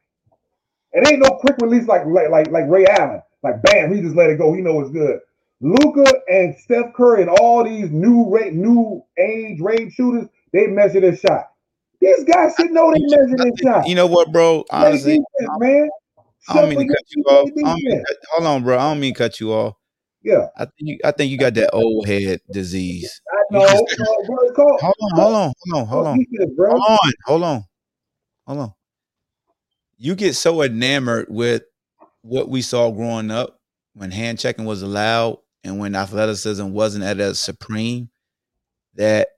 it ain't no quick release like like like, like Ray Allen. Like bam, he just let it go. He know it's good. Luka and Steph Curry and all these new rate, new age range shooters, they measure their shot. These guys should know they measure their shot. You know what, bro? Honestly, defense, man. I don't mean to cut you off. I don't mean to defense. cut, hold on, bro. I don't mean to cut you off. Yeah, I think you, I think you got that old head disease. I know. just- no, bro, it's Hold on, hold on, hold on, hold on. Hold on, hold on, hold on. You get so enamored with what we saw growing up when hand checking was allowed and when athleticism wasn't at a supreme that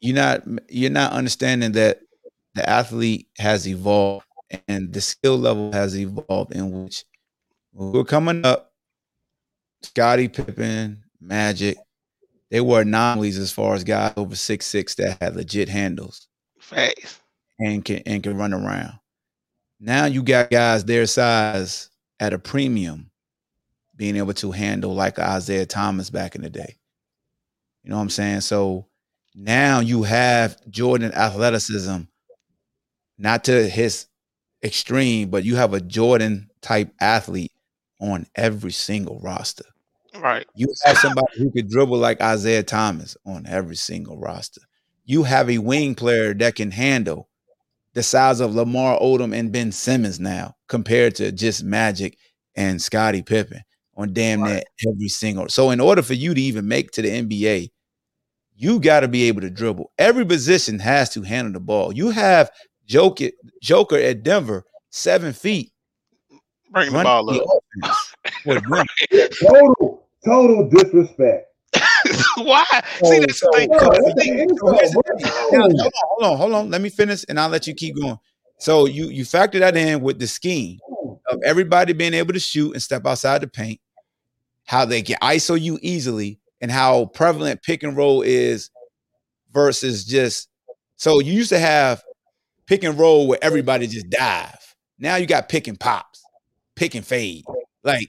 you're not you're not understanding that the athlete has evolved and the skill level has evolved in which when we're coming up, Scottie Pippen, Magic, they were anomalies as far as guys over six six that had legit handles Facts. and can and can run around. Now you got guys their size at a premium being able to handle like Isiah Thomas back in the day. You know what I'm saying? So now you have Jordan athleticism, not to his extreme, but you have a Jordan type athlete on every single roster. Right. You have somebody who could dribble like Isiah Thomas on every single roster. You have a wing player that can handle the size of Lamar Odom and Ben Simmons now, compared to just Magic and Scottie Pippen on damn near every single. So, in order for you to even make to the NBA, you got to be able to dribble. Every position has to handle the ball. You have Joker, Joker at Denver, seven feet, Bring the running ball the up. offense for Denver. [LAUGHS] Total, total disrespect. [LAUGHS] Why? Oh, See, that's the thing. so- So it's here's the thing. an So here's the insult, thing. Now, bro. hold on, hold on, hold on. Let me finish, and I'll let you keep going. So you you factor that in with the scheme of everybody being able to shoot and step outside the paint, how they can ISO you easily, and how prevalent pick and roll is versus just. So you used to have pick and roll where everybody just dive. Now you got pick and pops, pick and fade. Like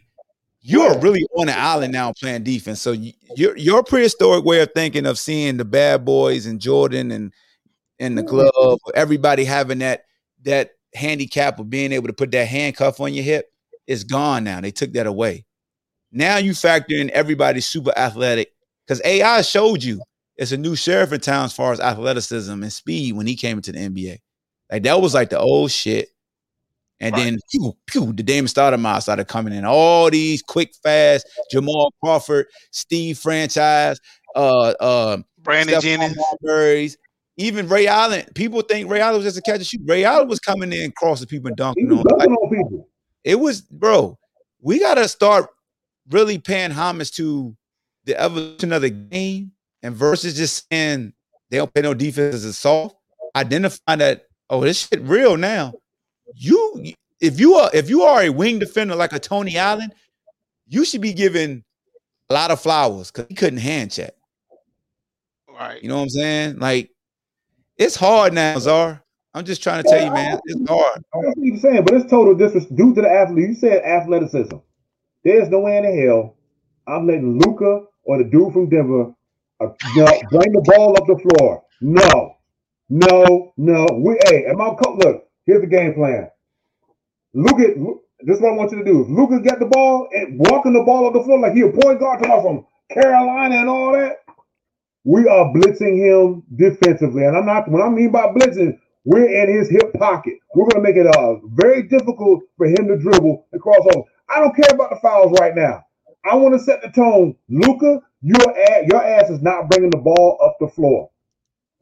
you're really on an island now playing defense. So you, your your prehistoric way of thinking of seeing the bad boys and Jordan and and the mm-hmm. club, everybody having that that handicap of being able to put that handcuff on your hip is gone now. They took that away. Now you factor in everybody's super athletic because AI showed you it's a new sheriff in town as far as athleticism and speed when he came into the NBA. Like that was like the old shit. And Right. then pew, pew, the Damon Stoudemire started coming in. All these quick, fast, Jamal Crawford, Steve Franchise, uh, uh, Brandon Stephon Jennings. Marbury's, even Ray Allen. People think Ray Allen was just a catch and shoot. Ray Allen was coming in, crossing people and He dunking on. Like, dunking on people. it was, bro. We gotta start really paying homage to the evolution of the game and versus just saying they don't play no defense as soft. Identify that oh, this shit real now. You if you are if you are a wing defender like a Tony Allen, you should be given a lot of flowers because he couldn't hand check. Right. You know what I'm saying? Like it's hard now, Czar. I'm just trying to tell you, man, it's hard. I see what you're saying, but it's total disrespect due to the athlete. You said athleticism. There's no way in the hell I'm letting Luka or the dude from Denver uh, [LAUGHS] bring the ball up the floor. No, no, no. We hey, my co- look. Here's the game plan. Luka, this is what I want you to do. Luka get the ball and walking the ball on the floor like he a point guard to from Carolina and all that, we are blitzing him defensively. And I'm not when I mean by blitzing, we're in his hip pocket. We're going to make it uh, very difficult for him to dribble and cross over. I don't care about the fouls right now. I want to set the tone. Luka, your ass, your ass is not bringing the ball up the floor.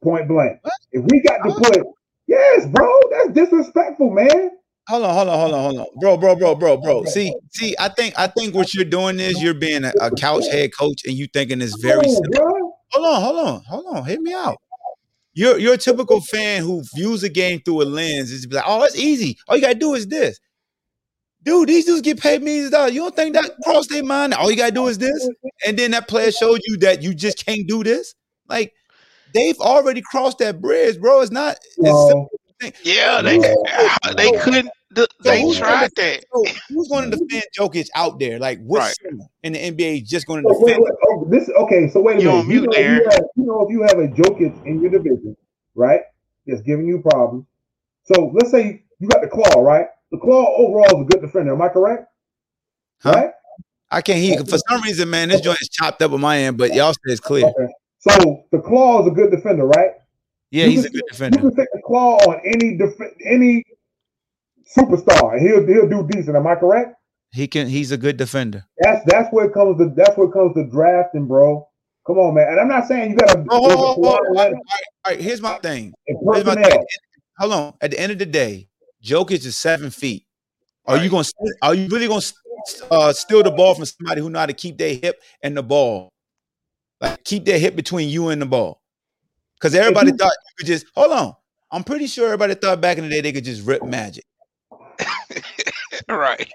Point blank. If we got to put, yes, bro, that's disrespectful, man. Hold on, hold on, hold on, hold on, bro, bro, bro, bro, bro. See, see, I think, I think what you're doing is you're being a, a couch head coach, and you thinking it's very Come on, simple. Hold on, hold on, hold on. Hit me out. You're you're a typical fan who views the game through a lens. Is be like, oh, it's easy. All you gotta do is this. Dude, these dudes get paid millions of dollars. You don't think that crossed their mind? All you gotta do is this, and then that player showed you that you just can't do this. Like they've already crossed that bridge, bro. It's not. It's No. Yeah, they they couldn't. th- They who's tried that. So who's going to mm-hmm. defend Jokic out there? Like, what Right. center in the NBA is just going to So wait, defend? wait, oh, this okay. So wait a You minute. mute you, know, if there. you, have, you know if you have a Jokic in your division, right? That's giving you problems. So let's say you got the claw, right? The claw overall is a good defender. Am I correct? Huh? Right. I can't hear you. For some reason, man, this joint is chopped up on my end, but y'all say it's clear. Okay. So the claw is a good defender, right? Yeah, You he's a good defender. You can take the claw on any def- any superstar, and he'll he'll do decent. Am I correct? He can. He's a good defender. That's that's where it comes to that's where it comes to drafting, bro. Come on, man. And I'm not saying you got to. Oh, hold on. All right, all right, here's my thing. Here's my thing. Hold on. At the end of the day, Jokic is seven feet. Are you going? to Are you really going to uh, steal the ball from somebody who know how to keep their hip and the ball? Like keep that hip between you and the ball. Because everybody you- thought you could just hold on. I'm pretty sure everybody thought back in the day they could just rip magic. [LAUGHS] Right.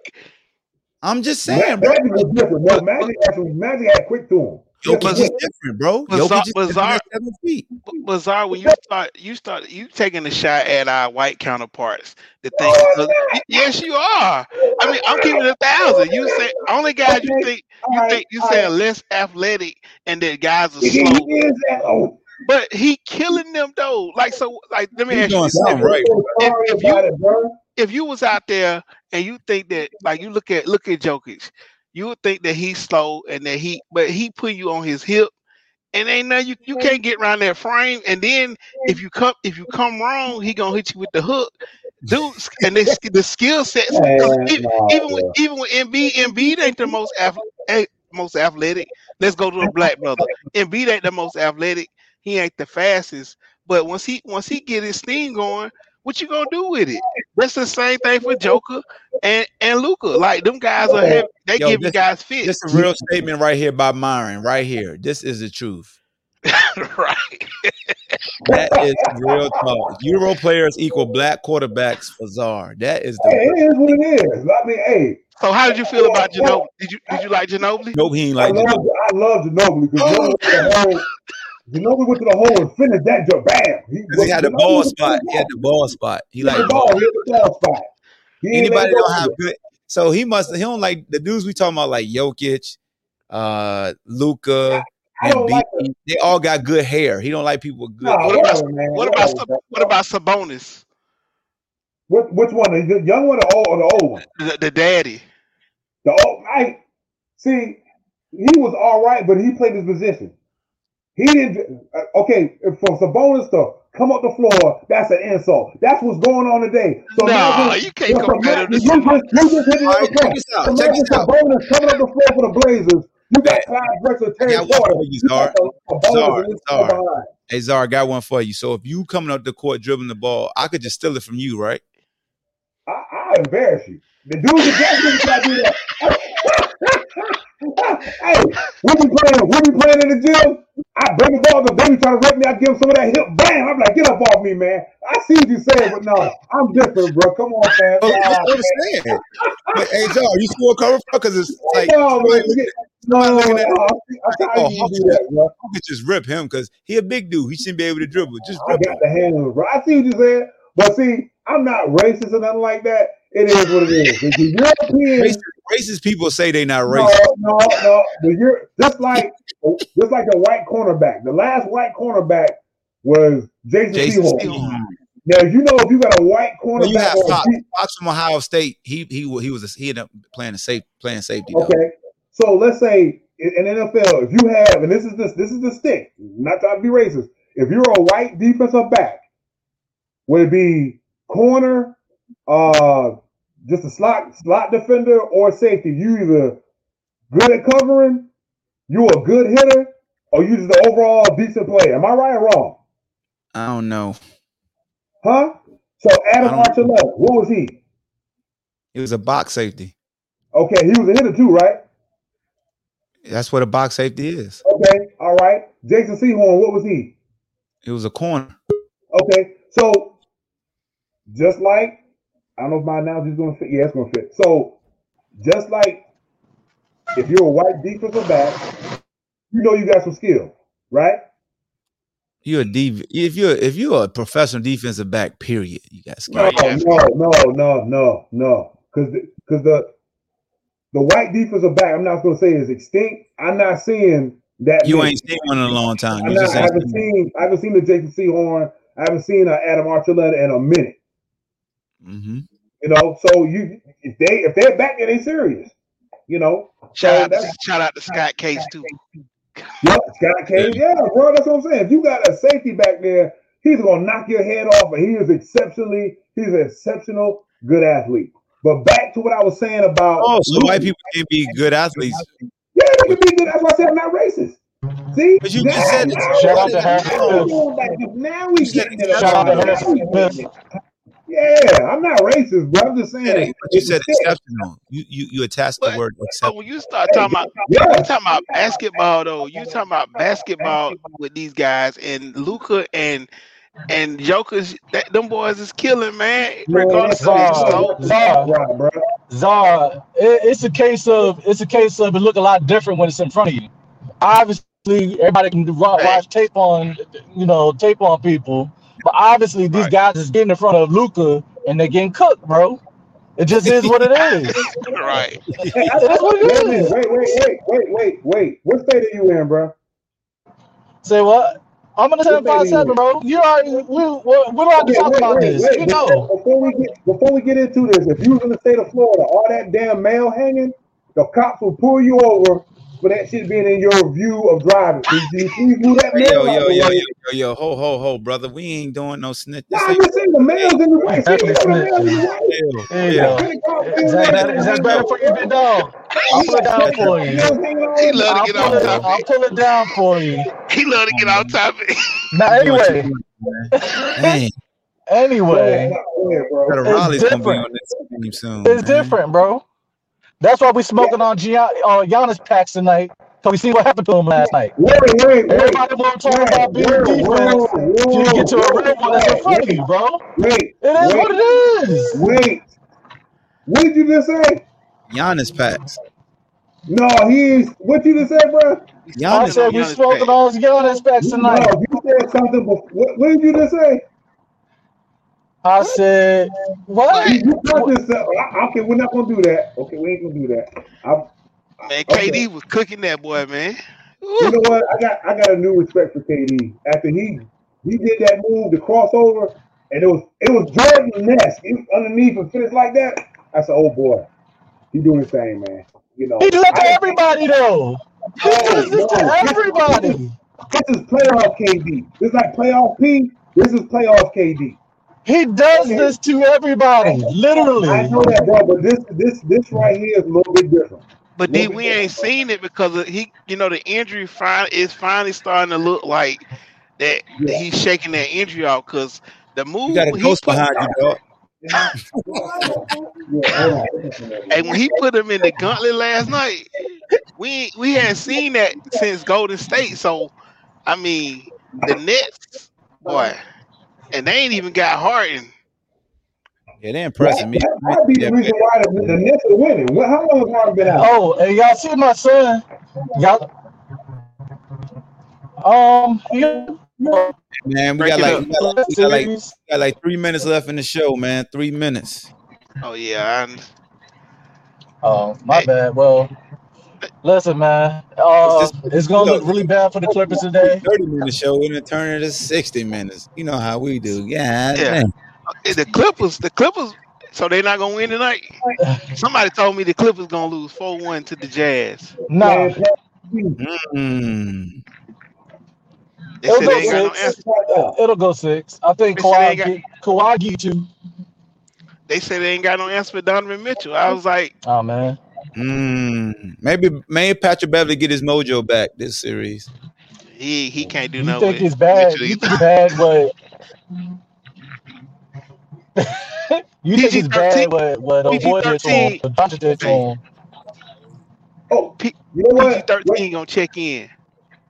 I'm just Ma- saying, bro. Magic was different. No, Magic actually Magic had quick to him. Jokic is different, bro. but Jokic Zar- is but different Zar- at seven feet. Bizarre when you start you start you taking a shot at our white counterparts. The thing, oh, yes, you are. I mean, I'm keeping it a thousand. You say only guys you think you think you saying less athletic and that guys are slow. Oh, but he killing them though. Like so, like let me ask you this: right. If- if you- about it, bro. if you was out there and you think that, like you look at look at Jokic, you would think that he's slow and that he, but he put you on his hip. And ain't nothing you, you can't get around that frame. And then if you come if you come wrong, he gonna hit you with the hook, dudes. And this the skill sets, [LAUGHS] e- nah, even with even with MB, Embiid ain't the most ath- eh, most athletic. Let's go to the black brother. Embiid ain't the most athletic. He ain't the fastest. But once he once he get his steam going, what you gonna do with it? That's the same thing for Joker and and Luka. Like them guys are heavy. They Yo, give you guys fit, This is a real statement right here by Myron. Right here. This is the truth. [LAUGHS] right? That is real talk. Euro players equal black quarterbacks for Czar. That is Hey, the it is what it is. I mean, hey, So how did you feel about Ginobili? Did you did you like Ginobili? nope. He ain't I like love. I love Ginobili because oh. Ginobili know, to the hole. Ginobili went to the hole and finished that job. Bam. He, Because he had the ball spot. He had the ball spot. He He like the ball. He had the ball spot. He anybody don't have good. So he must. He don't like the dudes we talking about like Jokic, uh, Luka, I don't and like They all got good hair. He don't like people with good. Nah, What about- whatever, man. What about whatever, Sab- what about Sabonis, Which, which one? The young one or the old, or the old one? the, the daddy? The old. I see. He was all right, but he played his position. He didn't. uh, Okay, for Sabonis to come up the floor, that's an insult. That's what's going on today. So Nah, imagine- you can't so compare imagine- them to you just, you just hit it All on right, the check point. this out. Check Imagine this out. Sabonis coming up the floor for the Blazers. You got Clyde Drexler, Terry got one Porter. for you, You Czar. got Sabonis Czar, and this Czar. guy behind. Hey Czar, I got one for you. So if you coming up the court dribbling the ball, I could just steal it from you, right? I, I embarrass you. The dudes that got me do that. [LAUGHS] hey, we be playing, we be playing in the gym. I bring the ball, the baby try to rip me. I give him some of that hip. Bam! I'm like, get up off me, man. I see what you saying, but no, I'm different, bro. Come on, man. Oh, Nah, that's what man. I'm saying. But hey Czar, you still cover for because it's like no, man. No, no, no. Oh, you do that, bro. you could just rip him because he a big dude. He shouldn't be able to dribble. Just I rip him. got the handles, bro. I see what you said, but see, I'm not racist or nothing like that. It is what it is. The Racist, racist people say they're not racist. no, no. The Euro- just like just like the white cornerback. The last white cornerback was Jason, Jason. Sehorn. Now you know if you got a white Well, you cornerback have a Fox, Fox from Ohio State. He he he was a, he ended up playing a safe playing safety. Though. okay. So let's say in in NFL, if you have, and this is this this is the stick, not trying to be racist. If you're a white defensive back, would it be corner, uh, just a slot slot defender or safety? You either good at covering, you a good hitter, or you just an overall decent player. Am I right or wrong? I don't know. Huh? So Adam Archuleta, what was he? He was a box safety. Okay, he was a hitter too, right? That's what a box safety is. Okay, all right. Jason Sehorn, what was he? It was a corner. Okay, so just like I don't know if my analogy is going to fit. Yeah, it's going to fit. So just like if you're a white defensive back, you know you got some skill, right? You're a D. If you're if you're a professional defensive back, period, you got skill. No, yeah. no, no, no, no, no. Because because the the white defensive back, I'm not going to say is extinct. I'm not seeing that. You many. ain't seen one in a long time. I'm not, I haven't seen seen I haven't seen the Jason Sehorn. I haven't seen uh, Adam Archuleta in a minute. hmm You know, so you if they if they're back there, they serious. You know, Shout so out, to, shout out to Scott Case too. yeah, Scott Case. yeah, bro. That's what I'm saying. If you got a safety back there, he's gonna knock your head off, and he is exceptionally he's an exceptional good athlete. But back to what I was saying about Oh, so white people can be good athletes. Yeah, they can be good. That's why I said I'm not racist. See, But you Now- just said it. Shout out to You Harrison said it. Smith. Going back to- Now we You said getting it. Shout out to Now Harrison we getting Smith. it. Yeah, I'm not racist, but I'm just saying. said it, but you said stick. exceptional. You you you attached the word But exceptional. when you start talking about Yeah. you talking about basketball though, you talking about basketball with these guys and Luka and and Joker's that them boys is killing, man. Regardless of Zah, who's slow. Zah. Right, bro. Zara, it, it's a case of it's a case of it look a lot different when it's in front of you. Obviously, obviously everybody can wa- Hey. watch tape on, you know, tape on people. But obviously these Right. guys is getting in front of Luka and they're getting cooked, bro. It just is what it is. [LAUGHS] right. Hey, I, It is what wait it minute. is. Wait, wait, wait, wait, wait, wait. What state are you in, bro? Say what? I'm gonna What seven state five seven, bro. You already we we, we don't have to Okay, talk wait, about wait, this. wait. You Before, know. before we get before we get into this, if you was in the state of Florida, all that damn mail hanging, the cops will pull you over for that shit being in your view of driving. Please, you please move that Yo, yo, yo, yo, yo, yo, ho, ho, ho, brother. We ain't doing no snitch. Nah, This I'm just saying the mail's in the way. See, Definitely you know the mail's in the way. There Yeah. go. Is that hanging better? That better for you, big dog? I'll pull it down for you. Mail's hanging all He love to get pull off it. I'll topic. pull it down for you. He love to get off topic. Now, You doing too anyway, man. Dang. Anyway, go bro. It's Raleigh's be different. on this soon, It's man. different, bro. That's why we smoking on Gian, uh, Giannis packs tonight. Cause we see what happened to him last night. Wait, wait, wait. Everybody want to talk about being whoa, defense whoa, till you get to a real one that's in front of you, bro. Wait, It is what it is. wait. What did you just say? Giannis packs. No, he's what did you just said, bro? I said we smoking on Giannis packs tonight. No, you said something before. What, what did you just say? I said what? You, you cut this up. I- Okay, we're not gonna do that. Okay, we ain't gonna do that. I'm, Man, okay. KD was cooking that boy, man. You know what? I got I got a new respect for KD. After he he did that move, the crossover, and it was it was Jordan Ness underneath and finished like that. I said, oh boy, he doing the same, man. You know, He do that to everybody though. He oh, does this to no. everybody. This is playoff KD. This is like playoff P. This is playoff KD. He does this to everybody, literally. I know that, bro, but this this this right here is a little bit different. But D, we ain't seen it because of he, you know, the injury fin- is finally starting to look like that Yeah. he's shaking that injury out. Because the move You got a he ghost put, behind you, dog. Yeah, hold on. and when he put him in the gauntlet last night, we we hadn't seen that since Golden State. So, I mean, the Nets, boy, and they ain't even got Harden. Yeah, they're impressing me. That might be Yeah, the reason why the, the Nets are winning. What, how long has Harden been out? Oh, and y'all see my son? Y'all, um, he, man, we got like we got like, we got like we got like three minutes left in the show, man. Three minutes. Oh yeah, and Oh, my Hey. bad. Well, listen, man. Uh, It's just- it's gonna look. look really bad for the Clippers today. Thirty minute show, we're gonna turn it to sixty minutes. You know how we do. Yeah, Yeah. man. the Clippers, the Clippers. So they're not gonna win tonight. Somebody told me the Clippers gonna lose four one to the Jazz. Nah, Man, Mm. It'll go they ain't got no six. it'll go six. I think They they Kawhi got- get Kawhi get you. They said they ain't got no answer for Donovan Mitchell. I was like, Oh man. Mm. Maybe maybe Patrick Beverley get his mojo back this series. he he can't do You nothing. think with it's bad? You think it's bad what? [LAUGHS] you think it's bad PG-13 what what old boy did to him? PG-13 What Johnson did to him? Oh, P- you know PG what? thirteen gonna check in.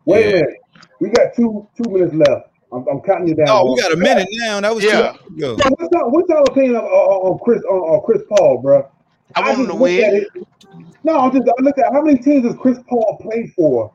wait Yeah. a minute. We got two two minutes left. I'm, I'm counting you down. Oh, we got a minute now. That was Yeah. two ago. What's y'all, what's y'all opinion on, on, on Chris on, on Chris Paul, bro? I want him just to at win. it. No, I'm just I looked at how many teams has Chris Paul played for,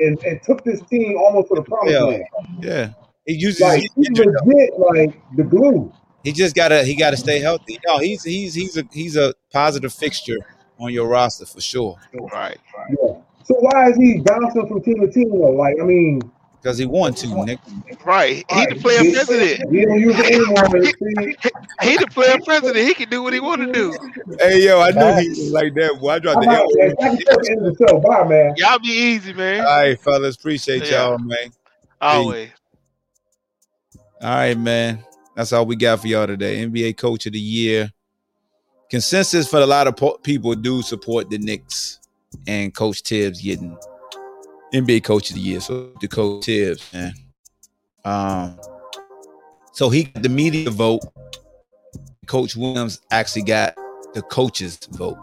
and, and took this team almost to the promised Yeah. land. Yeah. He uses Like his he's injured legit, like the glue. He just gotta he gotta stay healthy. No, he's he's he's a he's a positive fixture on your roster for sure. Right. Yeah. So why is he bouncing from team to team though? Like I mean, Because he want to, Nick. Right. He the right, player he, president. he don't use it anymore. See, He the player president. He can do what he want to do. Hey yo, I knew he was like that. Boy, I dropped I'm the out, man. L. Thank you for the end of the show. Bye, man. Y'all be easy, man. All right, fellas. Appreciate Yeah. y'all, man. Always. All right, man. That's all we got for y'all today. NBA Coach of the Year. Consensus for a lot of po- people do support the Knicks and Coach Thibs getting NBA Coach of the Year. So the Coach Thibs, man. Um, so he got the media vote. Coach Williams actually got the coaches vote.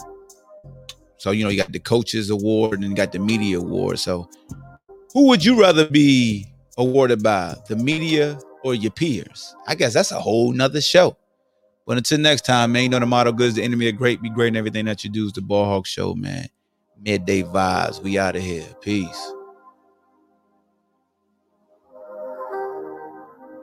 So you know you got the coaches award and you got the media award. So who would you rather be awarded by? The media or your peers? I guess that's a whole nother show. But until next time, man, you know the motto good is the enemy of great, be great in everything that you do is the ball hawk show, man. Midday vibes. We out of here. Peace.